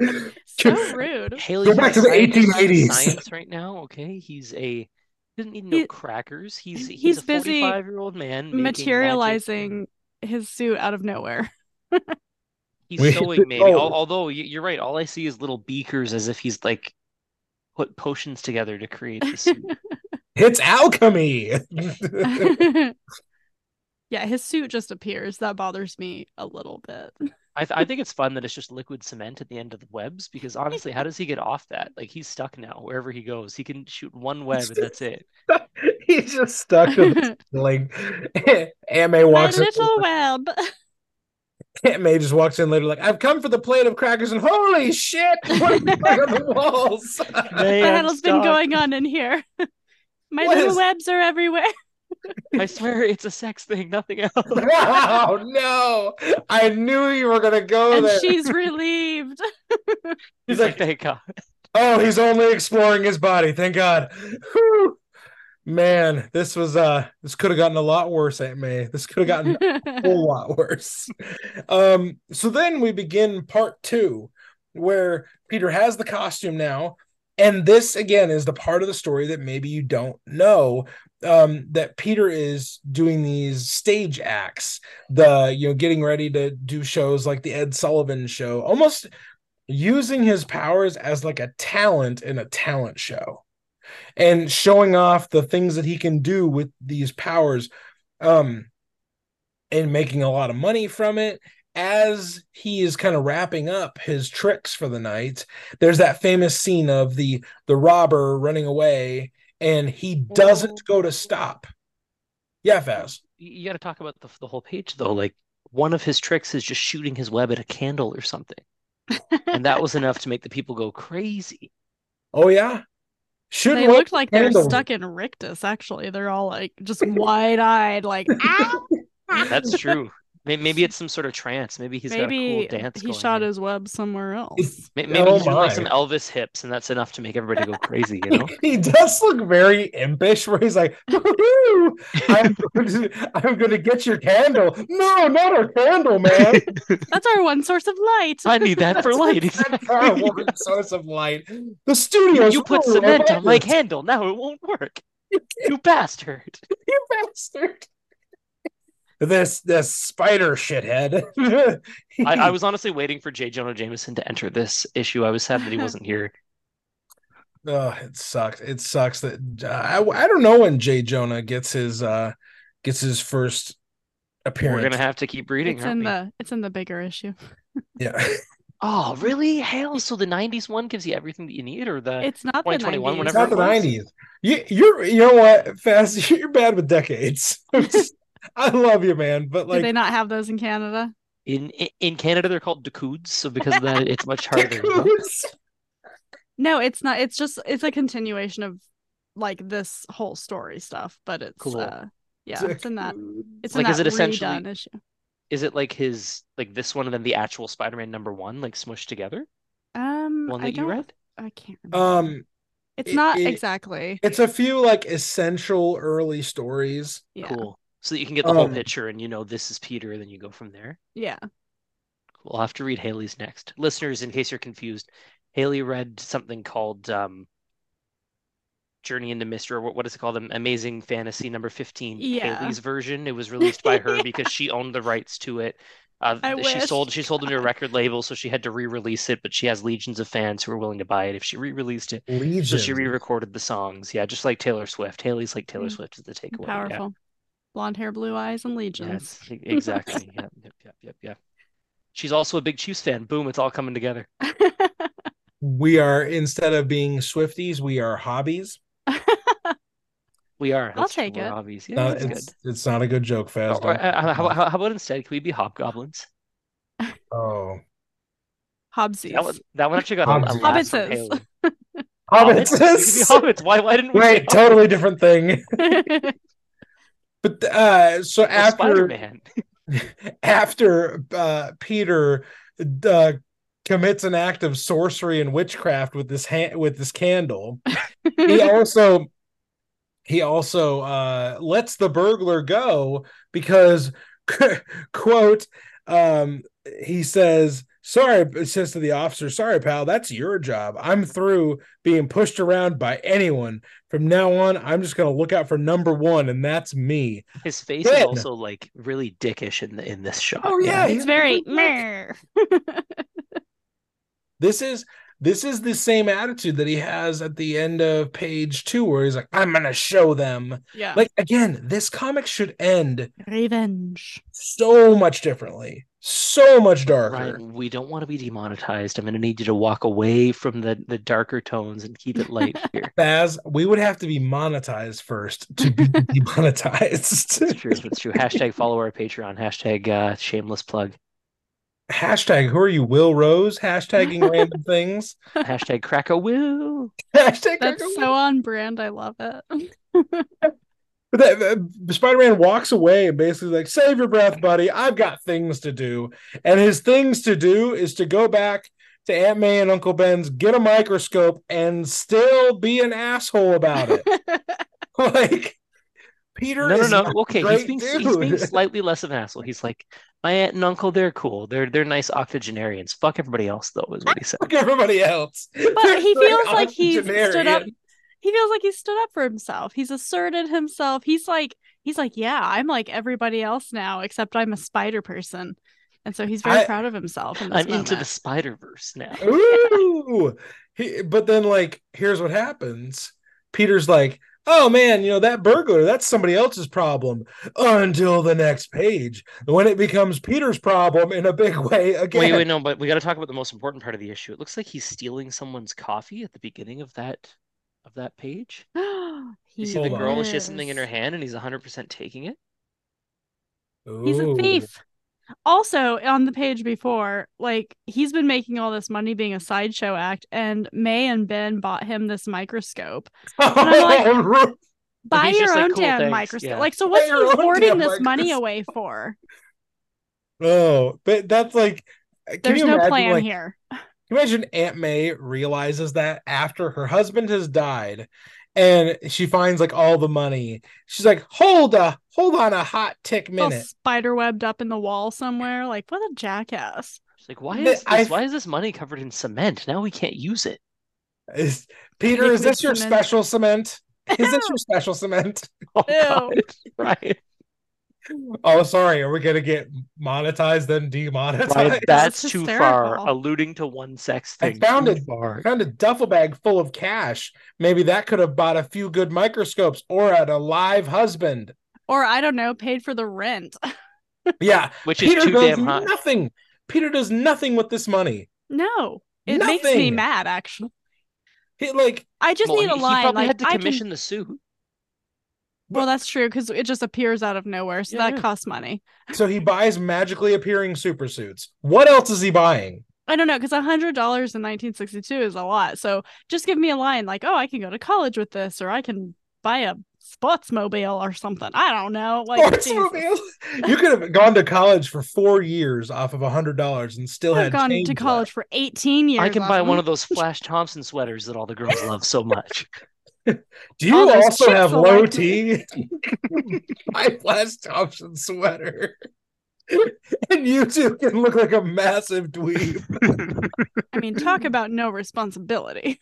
so rude. Hayley, Go back to the a scientist 1880s. Science right now, okay? He's a he doesn't need no He- crackers. He's he's, he's a busy 45 year old man. Materializing his suit out of nowhere. He's We- sewing maybe. oh. Although you're right, all I see is little beakers as if he's like put potions together to create the suit. It's alchemy. Yeah, his suit just appears. That bothers me a little bit. I th I think it's fun that it's just liquid cement at the end of the webs because honestly, how does he get off that? Like he's stuck now wherever he goes. He can shoot one web and that's it. He's just stuck to the ceiling. Aunt May My walks up. little web. Aunt May just walks in later, like, I've come for the plate of crackers, and holy shit, what is on the walls? What the hell's been going on in here? My What little is- webs are everywhere. I swear it's a sex thing, nothing else. oh no! I knew you were gonna go and there. she's relieved. He's He's like, like, thank God. oh, he's only exploring his body. Thank God. Whew. Man, this was uh, this could have gotten a lot worse, Aunt May. This could have gotten a whole lot worse. Um, so then we begin part two, where Peter has the costume now, and this again is the part of the story that maybe you don't know. Um, that Peter is doing these stage acts, the you know, getting ready to do shows like the Ed Sullivan show, almost using his powers as like a talent in a talent show and showing off the things that he can do with these powers. Um, and making a lot of money from it as he is kind of wrapping up his tricks for the night there's that famous scene of the the robber running away and he doesn't go to stop yeah Faz. You got to talk about the, the whole page though. Like one of his tricks is just shooting his web at a candle or something, and that was enough to make the people go crazy. oh yeah should they work look like they're stuck in rictus, actually. They're all like just wide eyed, like, ow! That's true. May- Maybe it's some sort of trance. Maybe he's Maybe got a cool dance he going shot here. his web somewhere else. May- Maybe Oh he's doing like some. Elvis hips, and that's enough to make everybody go crazy. You know? he does look very impish where he's like I'm, going to, I'm gonna get your candle no not a candle man That's our one source of light. I need that for light. That's our Exactly. one source of light. The studio. You put cement on my candle. Now it won't work. You bastard. You bastard. This this spider shithead. I, I was honestly waiting for J. Jonah Jameson to enter this issue. I was sad that he wasn't here. Oh, it sucks. It sucks that uh, I I don't know when Jay Jonah gets his uh gets his first appearance. We're gonna have to keep reading, It's in we? the it's in the bigger issue. Yeah. Oh, really? Hell, so the 90s one gives you everything that you need, or the It's not the 2021, 90s. It's not the it was. nineties. You you're you know what, Faz, you're bad with decades. I love you, man. But like, Do they not have those in Canada? in in- in Canada they're called decouds, so because of that it's much harder. No, it's not. It's just it's a continuation of like this whole story stuff, but it's Cool. uh yeah, it's in that it's Like, in is that it essentially- issue. Is it like his like this one and then the actual Spider-Man number one like smushed together? Um One I that you read? I can't remember. Um it's it- not it- exactly. it's a few like essential early stories. Yeah. Cool. So that you can get the whole Um, picture and you know this is Peter, and then you go from there. Yeah. We'll have to read Hayley's next. Listeners, in case you're confused, Hayley read something called um, Journey into Mystery, or what, what is it called? Amazing Fantasy number 15. Yeah. Hayley's version. It was released by her because she owned the rights to it. Uh, she wish. sold she sold it to a record label, so she had to re-release it, but she has legions of fans who are willing to buy it if she re-released it. Legion. So she re-recorded the songs. Yeah, just like Taylor Swift. Hayley's like Taylor Mm. Swift is the takeaway. Yeah. Powerful. Blonde hair, blue eyes, and legions. Yes, exactly. yep, yep, yep, yep, yep. She's also a big Chiefs fan. Boom, it's all coming together. we are instead of being Swifties, we are hobbies. We are. I'll take it. Hobbies. Yeah, No, that's it's good. it's not a good joke, Faz. Or, uh, how, how, how about instead? Can we be hobgoblins? oh, Hobbsies. That one, that one actually got a, a Hobbsies. laugh from Hobbitses. Hobbits. We could hobbits. Why? Why didn't we? Wait, say totally different thing. But uh, so? Well, after Spider-Man. after uh, Peter uh, commits an act of sorcery and witchcraft with this hand with this candle, he also he also uh, lets the burglar go because quote um, he says sorry says to the officer sorry pal that's your job i'm through being pushed around by anyone from now on i'm just going to look out for number one and that's me His face is also like really dickish in the, in this shot. Oh, yeah, it's he's very like- meh. This is this is the same attitude that he has at the end of page two, where he's like, "I'm gonna show them." yeah. Like again, this comic should end Revenge. so much differently, so much darker. Ryan, we don't want to be demonetized. I'm going to need you to walk away from the, the darker tones and keep it light here. Baz, we would have to be monetized first to be demonetized. It's true. It's true. Hashtag follow our Patreon. Hashtag uh, shameless plug. hashtag who are you, Will Rose? Hashtagging random things. Hashtag crack a will. Hashtag That's so on brand. I love it. But that, that- Spider-Man walks away and basically like, save your breath, buddy. I've got things to do. And his things to do is to go back to Aunt May and Uncle Ben's, get a microscope, and still be an asshole about it. like Peter No, no, is no. Okay, he's being he's being slightly less of an asshole. He's like, my aunt and uncle, they're cool. They're they're nice octogenarians. Fuck everybody else, though, is what he said. Fuck everybody else. But he feels like he's stood up. Octogenarian. He feels like he stood up for himself. He's asserted himself. He's like he's like, yeah, I'm like everybody else now, except I'm a spider person. And so he's very I- proud of himself in this I'm into the moment. Spider Verse now. Ooh. He, but then, like, here's what happens. Peter's like, oh man, you know, that burglar, that's somebody else's problem until the next page when it becomes Peter's problem in a big way again. Wait, wait, no, but we got to talk about the most important part of the issue. It looks like he's stealing someone's coffee at the beginning of that of that page. You see the girl, on. she has something in her hand, and he's 100% taking it. He's a thief. Also, on the page before, like he's been making all this money being a sideshow act, and May and Ben bought him this microscope. I'm like, Buy your just like, own "Cool, damn thanks." microscope. Yeah. Like, so what's he hoarding damn this money away for? oh, but that's like, There's no plan like, here. Can you imagine Aunt May realizes that after her husband has died and she finds like all the money. She's like, hold a hold on a hot tick It's minute. spider webbed up in the wall somewhere. Like, what a jackass. She's like, why The- is this, why is this money covered in cement? Now we can't use it. Is Peter, is this your cement. special cement? Is this your special cement? Oh God, right. Oh, sorry. Are we gonna get monetized then demonetized? Right, that's That's too far. Alluding to one sex I thing. found too it. I far. found a duffel bag full of cash. Maybe that could have bought a few good microscopes or an alive husband. Or I don't know, paid for the rent. Yeah, Which is Peter too does damn high. nothing. Peter does nothing with this money. No. It makes me mad, actually. He like I just Well, need a he, he line. probably like had to I commission can the suit. Well, that's true because it just appears out of nowhere, so Yeah, that yeah. costs money. so he buys magically appearing super suits. What else is he buying? I don't know because a hundred dollars in 1962 is a lot. So just give me a line like, "Oh, I can go to college with this, or I can buy a sports mobile or something." I don't know. Like, Jesus. Sportsmobile? You could have gone to college for four years off of a hundred dollars and still I've had gone to college for 18 years. I can buy one of those Flash Thompson sweaters that all the girls love so much. left. Do you oh, All those also have low like me. T? My Flash Thompson sweater. and you two can look like a massive dweeb. I mean, talk about no responsibility.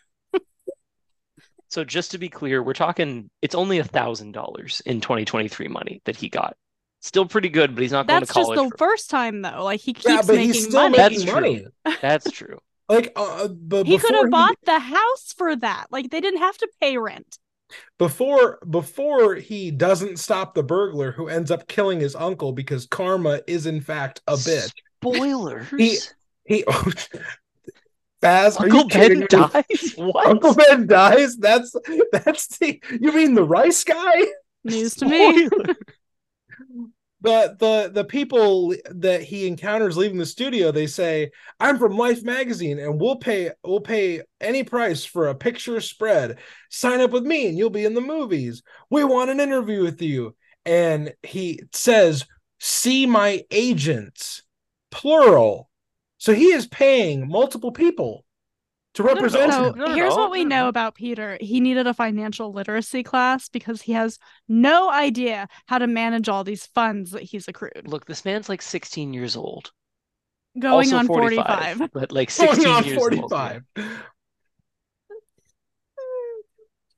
So just to be clear, we're talking it's only a thousand dollars in 2023 money that he got. Still pretty good, but he's not going to college. That's to just the for- first time though. Like he keeps yeah, but making he's still money. making That's money. That's true. Like, uh, but he could have bought the house for that. Like they didn't have to pay rent. before before he doesn't stop the burglar who ends up killing his uncle because karma is in fact a bitch. Spoilers. He- He Baz, are Uncle you kidding Ben me? dies. What? Uncle Ben dies. That's that's the you mean the rice guy? News to me. The the the people that he encounters leaving the studio, they say, "I'm from Life magazine, and we'll pay we'll pay any price for a picture spread. Sign up with me, and you'll be in the movies. We want an interview with you." And he says, "See my agents, plural." So he is paying multiple people to represent So him. no, no, here's what we know about Peter. He needed a financial literacy class because he has no idea how to manage all these funds that he's accrued. Look, this man's like 16 years old. Going also on 45, 45. but like 16 Going on years old. 45.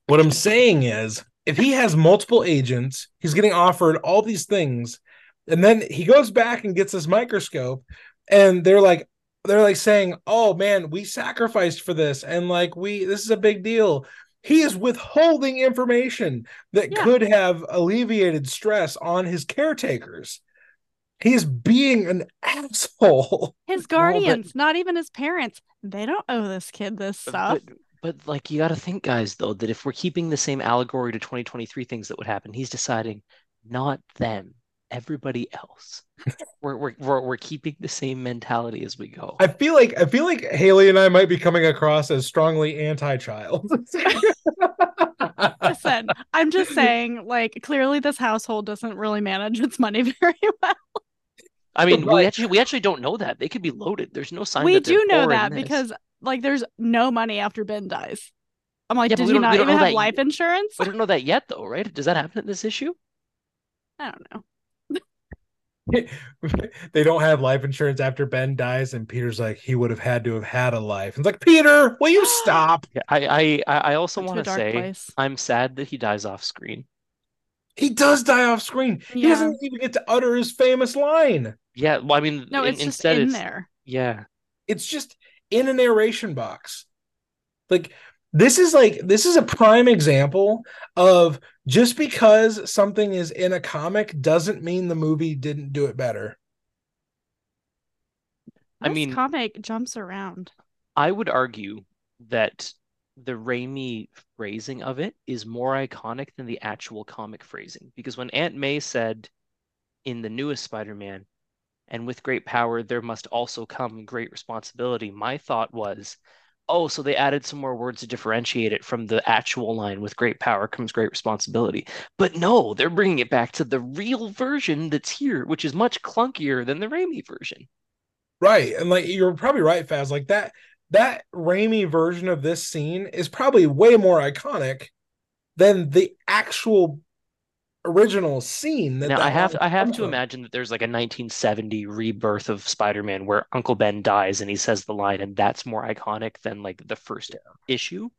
What I'm saying is, if he has multiple agents, he's getting offered all these things, and then he goes back and gets this microscope, and they're like, they're like saying, "Oh man, we sacrificed for this, and like we, this is a big deal." He is withholding information that Yeah. could have alleviated stress on his caretakers. He's being an asshole. His but- guardians, not even his parents, they don't owe this kid this stuff. But, but like you got to think, guys, though, that if we're keeping the same allegory to 2023 things that would happen, he's deciding not them everybody else. we're, we're we're we're keeping the same mentality as we go. I feel like I feel like Hayley and I might be coming across as strongly anti-child. Listen, I'm just saying, like, clearly this household doesn't really manage its money very well. I mean, we actually we actually don't know that. They could be loaded. There's no sign we that do know poor in that this. because, like, there's no money after Ben dies. I'm like, Yeah, did we you don't- we not don't even have that life y- insurance? we don't know that yet, though, right? Does that happen in this issue? I don't know. they don't have life insurance after Ben dies, and Peter's like, he would have had to have had a life. And it's like, Peter, will you stop? Yeah, I I I I also Went to a want to say place. I'm sad that he dies off screen. He does die off screen. He doesn't even get to utter his famous line. Yeah, well, I mean, No, in- it's just instead in it's there. yeah. It's just in a narration box. Like this is like this is a prime example of just because something is in a comic doesn't mean the movie didn't do it better. I This mean- comic jumps around. I would argue that the Raimi phrasing of it is more iconic than the actual comic phrasing. Because when Aunt May said in the newest Spider-Man, and with great power there must also come great responsibility, my thought was, oh, so they added some more words to differentiate it from the actual line, with great power comes great responsibility. But no, they're bringing it back to the real version that's here, which is much clunkier than the Raimi version. Right. And like you're probably right, Faz. Like that that Raimi version of this scene is probably way more iconic than the actual original scene that Now that I have I have to from. imagine that there's like a 1970 rebirth of Spider-Man where Uncle Ben dies and he says the line and that's more iconic than like the first issue.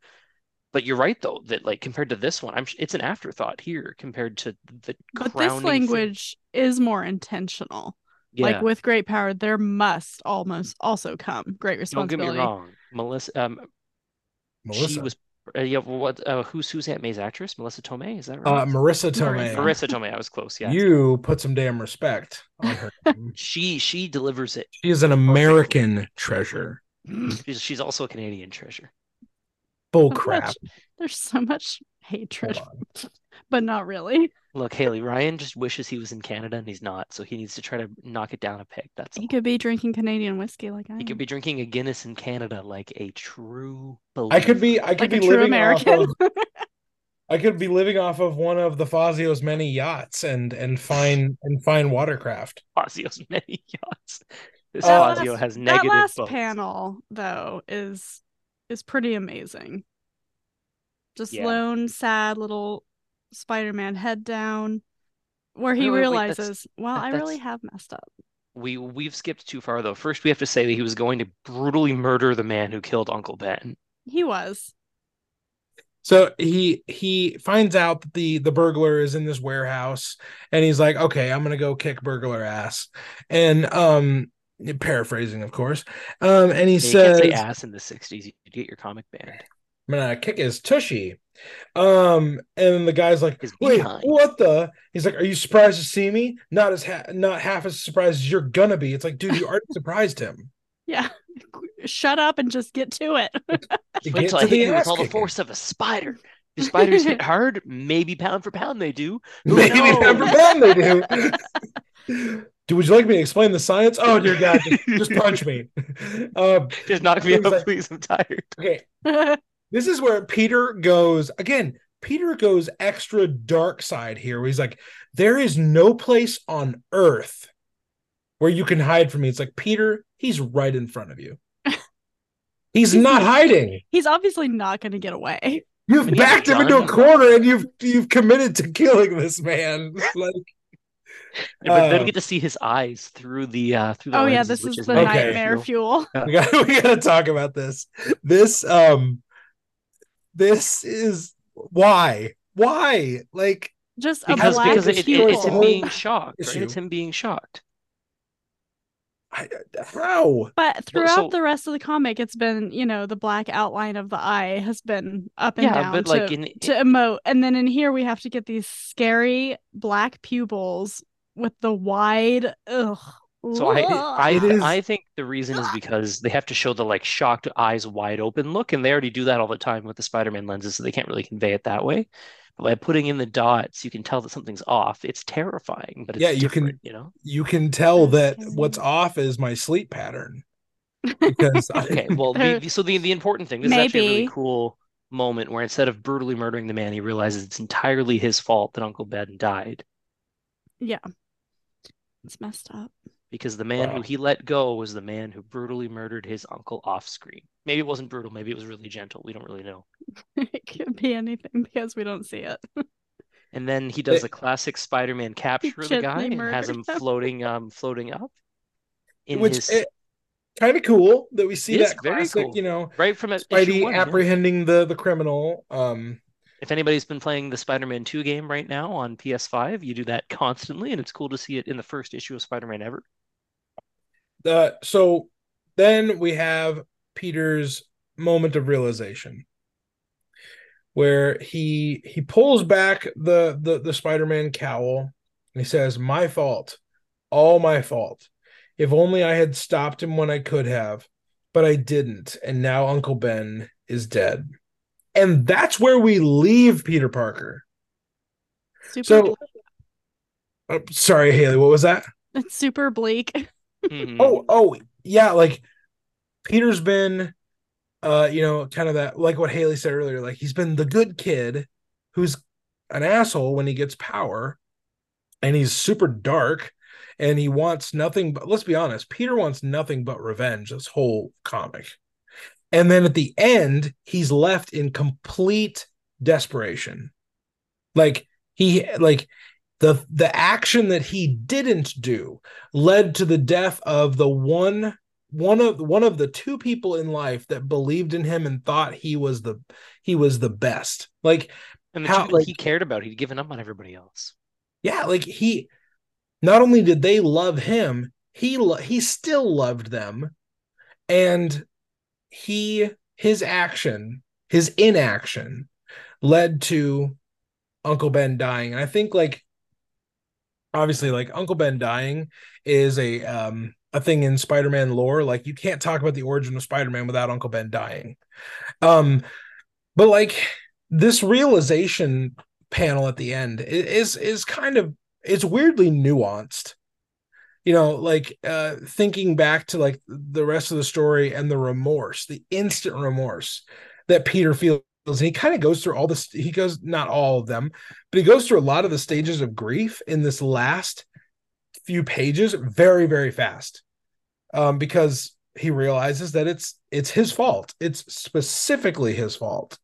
But you're right though that like compared to this one, I'm it's an afterthought here compared to the But crowning this thing. language is more intentional. Yeah, Like with great power, there must almost also come great responsibility. don't get me wrong. Melissa um Melissa. she was uh, yeah what uh, who's who's Aunt May's actress? Melissa Tomei, is that right? uh Marisa Tomei. Marisa. Marisa Tomei, I was close. Yeah. You put some damn respect on her. She she delivers it. she is an American treasure. She's she's also a Canadian treasure. Bull So crap. much- there's so much hatred, but not really. Look, Hayley, Ryan just wishes he was in Canada and he's not, so he needs to try to knock it down a peg. That's all. He could be drinking Canadian whiskey like I He am. could be drinking a Guinness in Canada like a true I could be. I could like a be true living off American. of I could be living off of one of the Fazio's many yachts and and fine and fine watercraft. Fazio's many yachts. This Uh, Fazio last- has that last boats. panel though is is pretty amazing. Just Yeah. lone, sad little Spider-Man head down, where he Wait, wait, wait, realizes, well, that- I really have messed up. We we've skipped too far though. First, we have to say that he was going to brutally murder the man who killed Uncle Ben. He was. So he he finds out that the the burglar is in this warehouse and he's like, "Okay, I'm going to go kick burglar ass." And um paraphrasing of course. Um and he Yeah, you says can't say ass in the '60s. You'd get your comic banned. I'm gonna kick his tushy. Um, and the guy's like, His "Wait, behind." what the?" He's like, "Are you surprised to see me? Not as ha- not half as surprised as you're gonna be." It's like, dude, you already surprised him. Yeah. Shut up and just get to it. Wait get till I to hit the you with all the force of a spider. Do spiders hit hard? Maybe pound for pound they do. Who Maybe pound for pound they do. Do would you like me to explain the science? Oh dear God, just, just punch me. Um, Just knock me He's out, like- please. I'm tired. okay, this is where Peter goes again. Peter goes extra dark side here, where he's like, "There is no place on Earth where you can hide from me." It's like Peter, he's right in front of you. He's He's not not- hiding. He's obviously not going to get away. You've And he has backed him into a gun. corner, and you've you've committed to killing this man. Like, But then Uh, we get to see his eyes through the uh through the Oh yeah, this which is the very Okay. nightmare cool. fuel. we got we got to talk about this. This um, this is why why like Just Because a black because it, it- it's him being shocked, right? It's him being shocked. I, how But throughout so- the rest of the comic, it's been, you know, the black outline of the eye has been up and Yeah, down but to, like in to emote. And then in here, we have to get these scary black pupils with the wide, ugh. So I I It is- I think the reason is because they have to show the like shocked eyes wide open look, and they already do that all the time with the Spider-Man lenses, so they can't really convey it that way. But by putting in the dots, you can tell that something's off. It's terrifying, but it's Yeah, you can- you know. You can tell that what's off is my sleep pattern because I- Okay, well, the, the- so the the important thing, this is actually a really cool moment where instead of brutally murdering the man, he realizes it's entirely his fault that Uncle Ben died Yeah. It's messed up. Because the man who he let go was the man who brutally murdered his uncle off screen. Maybe it wasn't brutal, maybe it was really gentle. We don't really know. it could be anything because we don't see it. And then he does It- a classic Spider-Man capture of the guy and has him him. floating um floating up in which his it, kind of cool that we see It is that very classic, cool. you know, right from issue Spidey one. yeah. apprehending the the criminal. Um, If anybody's been playing the Spider-Man 2 game right now on PS5, you do that constantly, and it's cool to see it in the first issue of Spider-Man ever. Uh, so then we have Peter's moment of realization where he he pulls back the the the Spider-Man cowl and he says, "My fault. All my fault. If only I had stopped him when I could have, but I didn't, and now Uncle Ben is dead." And that's where we leave Peter Parker. Super So- bleak. Uh, sorry, Hayley, what was that? It's super bleak. Mhm. Oh, oh, yeah, like Peter's been uh, you know, kind of that like what Hayley said earlier, like he's been the good kid who's an asshole when he gets power and he's super dark and he wants nothing but let's be honest, Peter wants nothing but revenge this whole comic. And then at the end, he's left in complete desperation. Like he like the the action that he didn't do led to the death of the one one of one of the two people in life that believed in him and thought he was the he was the best. Like and the how- like- he cared about, he'd given up on everybody else. yeah like he not only did they love him he he still loved them. And he his action his inaction led to uncle ben dying. And i think like obviously like uncle ben dying is a um a thing in spider-man lore. Like you can't talk about the origin of spider-man without uncle ben dying. Um but like this realization panel at the end is is kind of it's weirdly nuanced. You know like uh thinking back to like the rest of the story and the remorse the instant remorse that peter feels and he kind of goes through all this he goes not all of them but he goes through a lot of the stages of grief in this last few pages very very fast um because he realizes that it's it's his fault. It's specifically his fault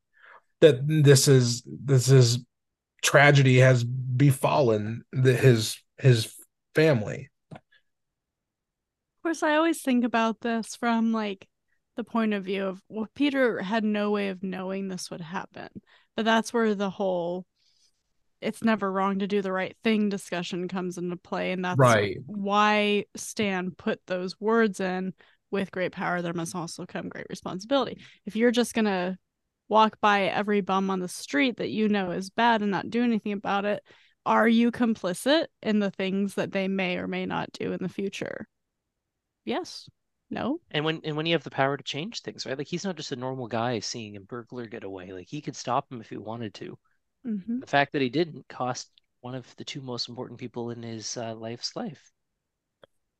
that this is this is tragedy has befallen the, his his family. Of course, I always think about this from like the point of view of well, Peter had no way of knowing this would happen. But that's where the whole it's never wrong to do the right thing discussion comes into play. And that's Right. why Stan put those words in with great power, there must also come great responsibility. If you're just gonna walk by every bum on the street that you know is bad and not do anything about it, are you complicit in the things that they may or may not do in the future? Yes. No. And when and when you have the power to change things, right? Like he's not just a normal guy seeing a burglar get away. Like he could stop him if he wanted to. hmm The fact that he didn't cost one of the two most important people in his uh, life's life.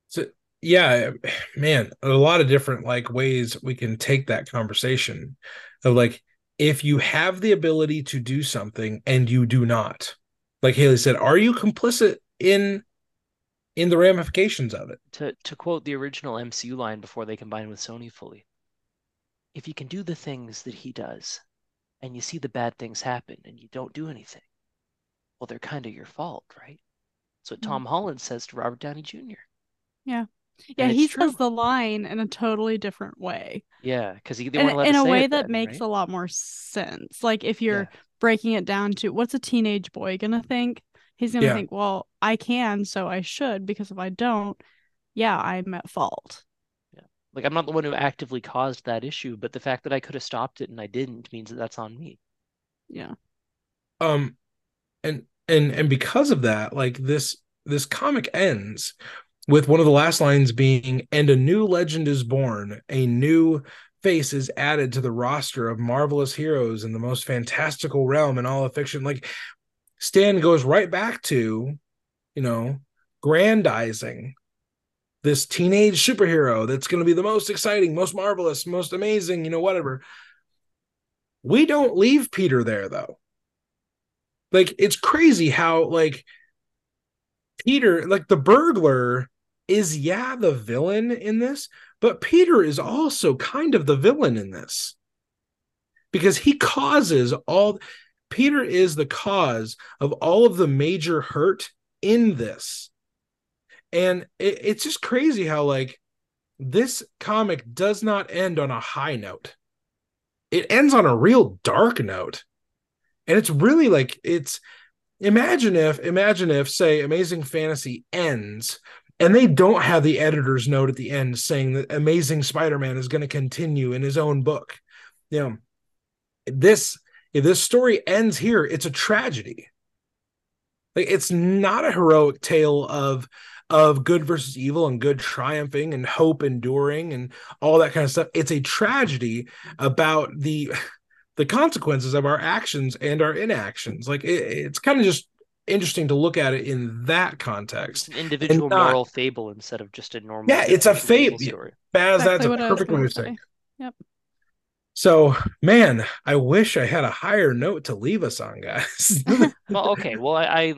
so yeah man a lot of different like ways we can take that conversation of like if you have the ability to do something and you do not like hayley said are you complicit in in the ramifications of it To to quote the original MCU line before they combined with Sony fully, if you can do the things that he does, and you see the bad things happen and you don't do anything, well, they're kind of your fault, right? That's what Mhm. Tom Holland says to Robert Downey Jr. Yeah, And he it's says the line in a totally different way. Yeah, because they In, weren't in a way that then, makes right? a lot more sense. Like if you're Yeah. breaking it down to what's a teenage boy gonna think? He's gonna Yeah. think, well, I can, so I should, because if I don't, yeah, I'm at fault. Yeah. Like I'm not the one who actively caused that issue, but the fact that I could have stopped it and I didn't means that that's on me. Yeah. um and and and because of that like this this comic ends with one of the last lines being and a new legend is born a new face is added to the roster of marvelous heroes in the most fantastical realm in all of fiction. Like Stan goes right back to, you know, grandizing this teenage superhero that's going to be the most exciting, most marvelous, most amazing, you know, whatever. We don't leave Peter there though. Like it's crazy how like Peter, like the burglar is yeah the villain in this, but Peter is also kind of the villain in this. Because he causes all Peter is the cause of all of the major hurt in this. And it, it's just crazy how like this comic does not end on a high note. It ends on a real dark note. And it's really like it's imagine if imagine if say Amazing Fantasy ends and they don't have the editor's note at the end saying that Amazing Spider-Man is going to continue in his own book. You know, this if this story ends here, it's a tragedy. Like it's not a heroic tale of of good versus evil and good triumphing and hope enduring and all that kind of stuff. It's a tragedy about the the consequences of our actions and our inactions. Like it, it's kind of just interesting to look at it in that context. It's an individual not, moral fable instead of just a normal. Yeah, it's a fable. Story. Baz, exactly that's a perfect way to say. Yep. So, man, I wish I had a higher note to leave us on, guys. well, okay. Well, I, I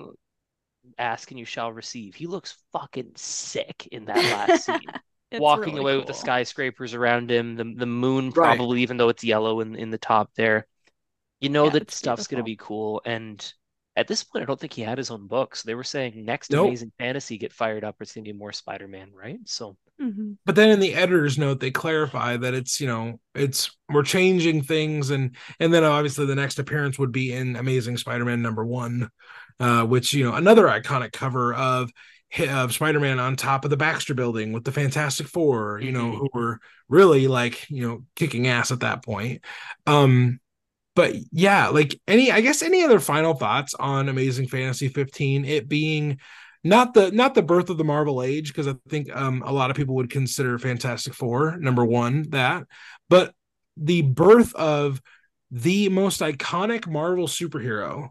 ask and you shall receive. He looks fucking sick in that last scene. Walking really away cool. with the skyscrapers around him, the the moon probably, right. even though it's yellow in, in the top there. You know yeah, that stuff's beautiful. gonna be cool. And at this point, I don't think he had his own books. They were saying next nope. Amazing Fantasy get fired up, it's gonna be more Spider-Man, right? So mm-hmm. but then in the editor's note, they clarify that it's you know, it's we're changing things and and then obviously the next appearance would be in Amazing Spider-Man number one uh, which you know another iconic cover of of Spider-Man on top of the Baxter Building with the Fantastic Four, you know, mm-hmm. who were really like you know kicking ass at that point. Um, but yeah, like any, I guess any other final thoughts on Amazing Fantasy 15? It being not the not the birth of the Marvel Age because I think um, a lot of people would consider Fantastic Four number one that, but the birth of the most iconic Marvel superhero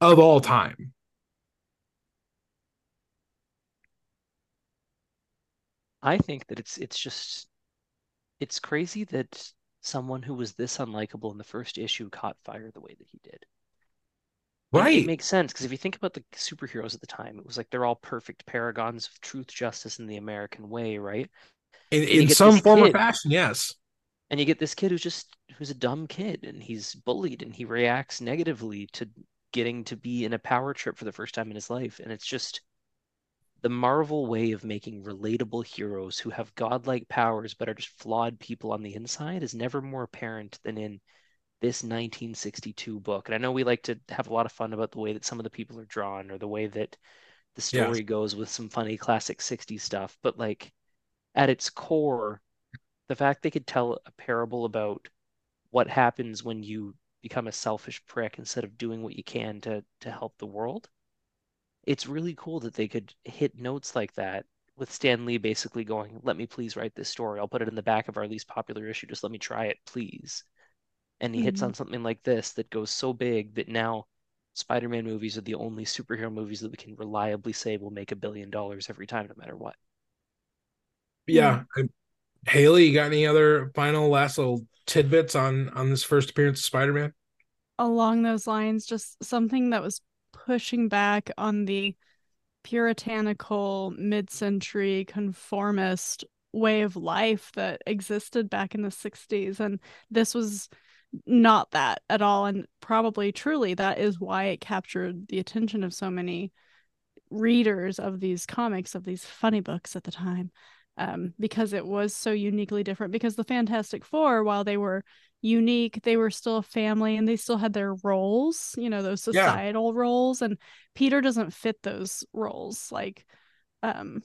of all time. I think that it's it's just it's crazy that someone who was this unlikable in the first issue caught fire the way that he did. Right. It, it makes sense because if you think about the superheroes at the time, it was like they're all perfect paragons of truth, justice, and the American way, right? In, in some form kid, or fashion, yes. And you get this kid who's just who's a dumb kid and he's bullied and he reacts negatively to getting to be in a power trip for the first time in his life. And it's just the Marvel way of making relatable heroes who have godlike powers but are just flawed people on the inside is never more apparent than in this 1962 book. And I know we like to have a lot of fun about the way that some of the people are drawn or the way that the story yeah. goes with some funny classic 60s stuff, but like at its core, the fact they could tell a parable about what happens when you become a selfish prick instead of doing what you can to to help the world. It's really cool that they could hit notes like that with Stan Lee basically going, "Let me please write this story. I'll put it in the back of our least popular issue. Just let me try it, please." And he mm-hmm. hits on something like this that goes so big that now Spider-Man movies are the only superhero movies that we can reliably say will make a billion dollars every time, no matter what. Yeah, I, Hayley, you got any other final last little tidbits on on this first appearance of Spider-Man? Along those lines, just something that was pushing back on the puritanical mid-century conformist way of life that existed back in the 60s and this was not that at all. And probably truly that is why it captured the attention of so many readers of these comics of these funny books at the time um, because it was so uniquely different. Because the Fantastic Four, while they were unique, they were still a family and they still had their roles, you know, those societal yeah. roles. And Peter doesn't fit those roles like um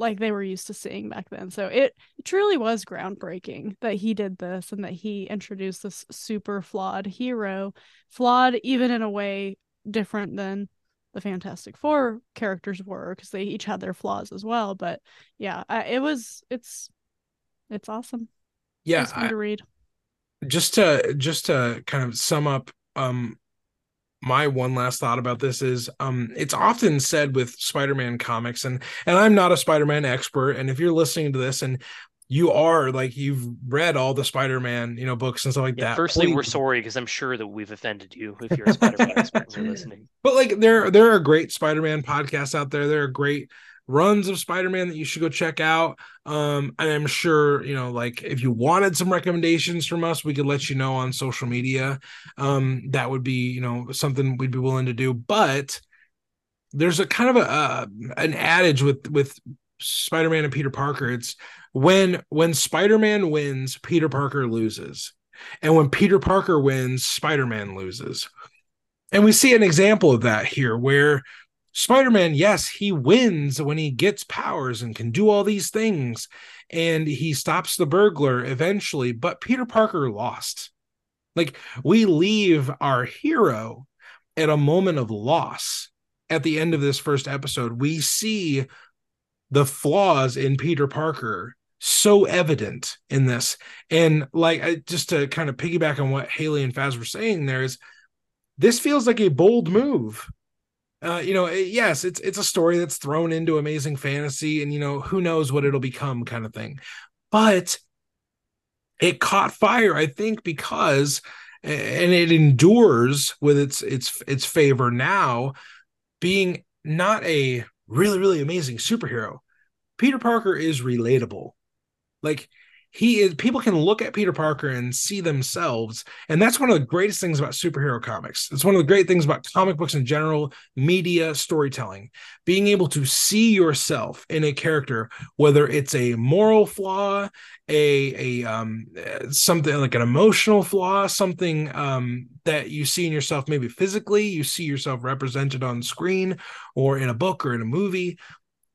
like they were used to seeing back then. So it truly was groundbreaking that he did this and that he introduced this super flawed hero, flawed even in a way different than the Fantastic Four characters were because they each had their flaws as well. But yeah, I, it was it's it's awesome. Yeah, It's fun to read. just to just to kind of sum up um my one last thought about this is um it's often said with spider-man comics and and i'm not a spider-man expert and if you're listening to this and you are like you've read all the spider-man you know books and stuff like Yeah, that. firstly, we're sorry because I'm sure that we've offended you if you're a Spider-Man expert listening. but like there there are great spider-man podcasts out there. There are great runs of spider-man that you should go check out. Um and i'm sure you know like if you wanted some recommendations from us we could let you know on social media. Um that would be you know something we'd be willing to do. But there's a kind of a uh, an adage with with spider-man and peter parker. It's when when spider-man wins peter parker loses and when peter parker wins spider-man loses and we see an example of that here where Spider-Man, yes, he wins when he gets powers and can do all these things and he stops the burglar eventually, but Peter Parker lost. Like we leave our hero at a moment of loss at the end of this first episode. We see the flaws in Peter Parker so evident in this. And like I, just to kind of piggyback on what Hayley and Faz were saying there is this feels like a bold move uh, you know, it- yes, it's it's a story that's thrown into amazing fantasy, and you know, who knows what it'll become, kind of thing. But it caught fire, I think, because and it endures with its its its favor now, being not a really really amazing superhero. Peter Parker is relatable, like he is. People can look at Peter Parker and see themselves, and that's one of the greatest things about superhero comics. It's one of the great things about comic books in general media storytelling being able to see yourself in a character whether it's a moral flaw a a um something like an emotional flaw something um that you see in yourself maybe physically you see yourself represented on screen or in a book or in a movie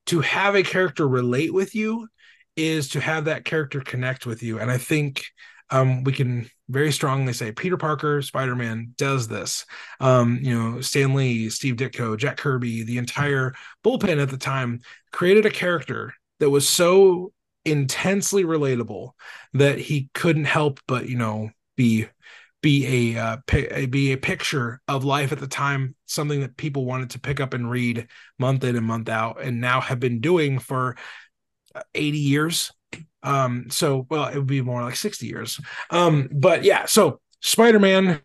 to have a character relate with you is to have that character connect with you and i think um, we can very strongly say Peter Parker, Spider Man does this. Um, you know, Stan Lee, Steve Ditko, Jack Kirby, the entire bullpen at the time created a character that was so intensely relatable that he couldn't help but you know be be a uh, be a picture of life at the time, something that people wanted to pick up and read month in and month out, and now have been doing for 80 years. Um so well it would be more like 60 years. Um but yeah so spider-man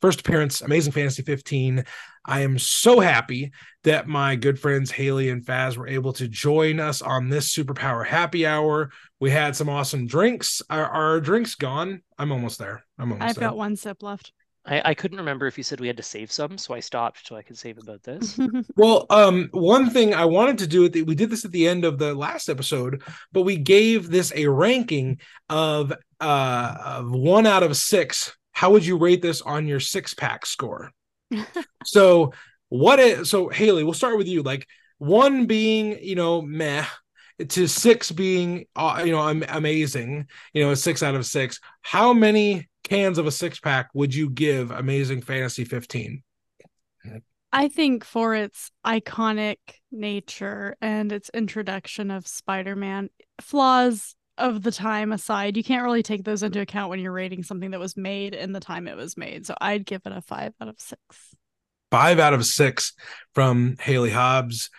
first appearance amazing fantasy 15 i am so happy that my good friends hayley and faz were able to join us on this superpower happy hour. We had some awesome drinks. Are our drinks gone? I'm almost there. I'm almost I've there. got one sip left. I, I couldn't remember if you said we had to save some, so I stopped so I could save about this. Well, um, one thing I wanted to do at the, we did this at the end of the last episode, but we gave this a ranking of uh of one out of six. How would you rate this on your six pack score? so what is so Hayley, we'll start with you. Like one being, you know, meh to six being uh, you know am- amazing you know a six out of six how many cans of a six pack would you give amazing fantasy 15 I think for its iconic nature and its introduction of Spider-Man, flaws of the time aside, you can't really take those into account when you're rating something that was made in the time it was made. So I'd give it a five out of six. five out of six from Hayley Hobbs.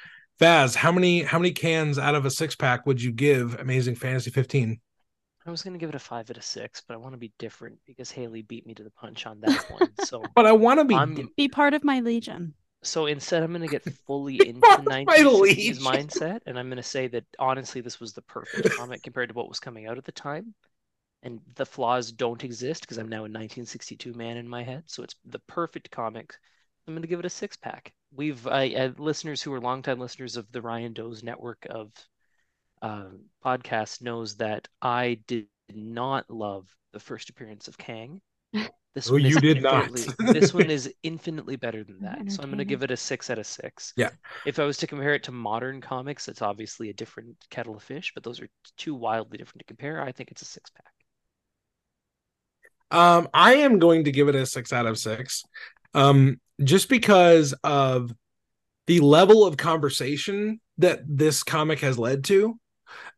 Faz, how many how many cans out of a six pack would you give Amazing Fantasy 15? I was gonna give it a five out of six, but I want to be different because Hayley beat me to the punch on that one. So But I want to be I'm Be part of my legion. so instead I'm gonna get fully into part of the my 1960s mindset, and I'm gonna say that honestly, this was the perfect comic compared to what was coming out at the time. And the flaws don't exist because I'm now a 1962 man in my head. So it's the perfect comic. I'm gonna give it a six pack. We've I, I listeners who are longtime listeners of the Ryan Doe's network of uh, podcasts knows that I did not love the first appearance of Kang. This Oh, one you did not. this one is infinitely better than that. So I'm going to give it a six out of six. Yeah. If I was to compare it to modern comics, it's obviously a different kettle of fish, but those are two wildly different to compare. I think it's a six pack. Um, I am going to give it a six out of six. Um, just because of the level of conversation that this comic has led to.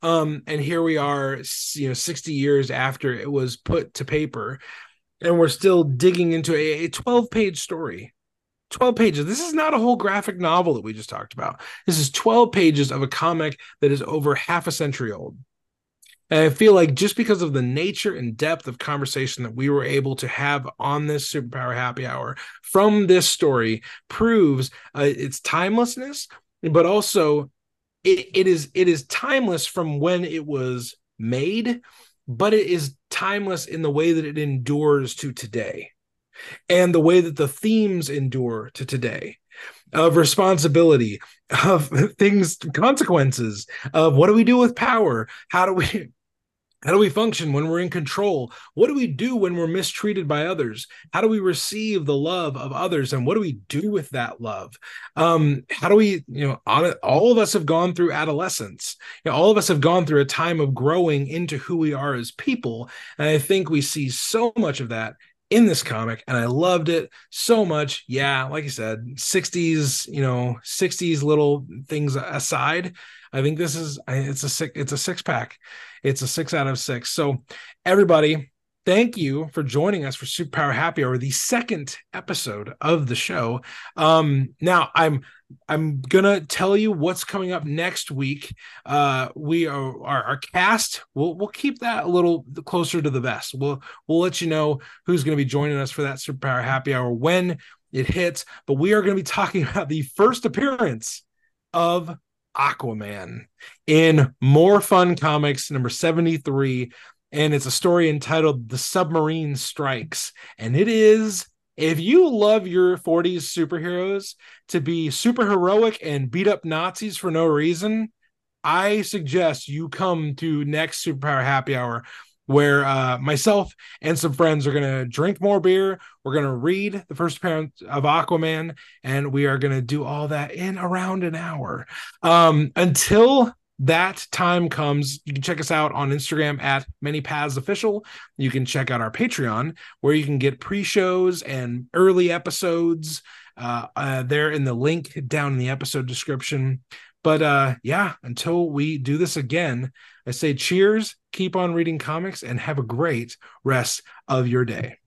Um, and here we are, you know, 60 years after it was put to paper, and we're still digging into a 12 page story. 12 pages. This is not a whole graphic novel that we just talked about. This is 12 pages of a comic that is over half a century old. And I feel like just because of the nature and depth of conversation that we were able to have on this superpower happy hour from this story proves uh, its timelessness, but also it, it is it is timeless from when it was made, but it is timeless in the way that it endures to today and the way that the themes endure to today of responsibility of things consequences of what do we do with power? How do we how do we function when we're in control? What do we do when we're mistreated by others? How do we receive the love of others? And what do we do with that love? Um, how do we, you know, all of us have gone through adolescence. You know, all of us have gone through a time of growing into who we are as people. And I think we see so much of that in this comic and I loved it so much. Yeah, like I said, 60s, you know, 60s little things aside, I think this is it's a six it's a six pack. It's a 6 out of 6. So everybody, thank you for joining us for Superpower Happy Hour, the second episode of the show. Um, now I'm I'm gonna tell you what's coming up next week. Uh, we are our, our cast. We'll we'll keep that a little closer to the vest. We'll we'll let you know who's to be joining us for that Superpower Happy Hour when it hits. But we are to be talking about the first appearance of Aquaman in More Fun Comics number 73 and it's a story entitled The Submarine Strikes. And it is, if you love your 40s superheroes to be super heroic and beat up Nazis for no reason, I suggest you come to next Superpower Happy Hour where uh, myself and some friends are going to drink more beer. We're going to read the first appearance of Aquaman, and we are going to do all that in around an hour. Um, until that time comes, you can check us out on Instagram at Many Paths Official. You can check out our Patreon where you can get pre-shows and early episodes. Uh, uh, there in the link down in the episode description. But uh, yeah, until we do this again, I say cheers, keep on reading comics, and have a great rest of your day.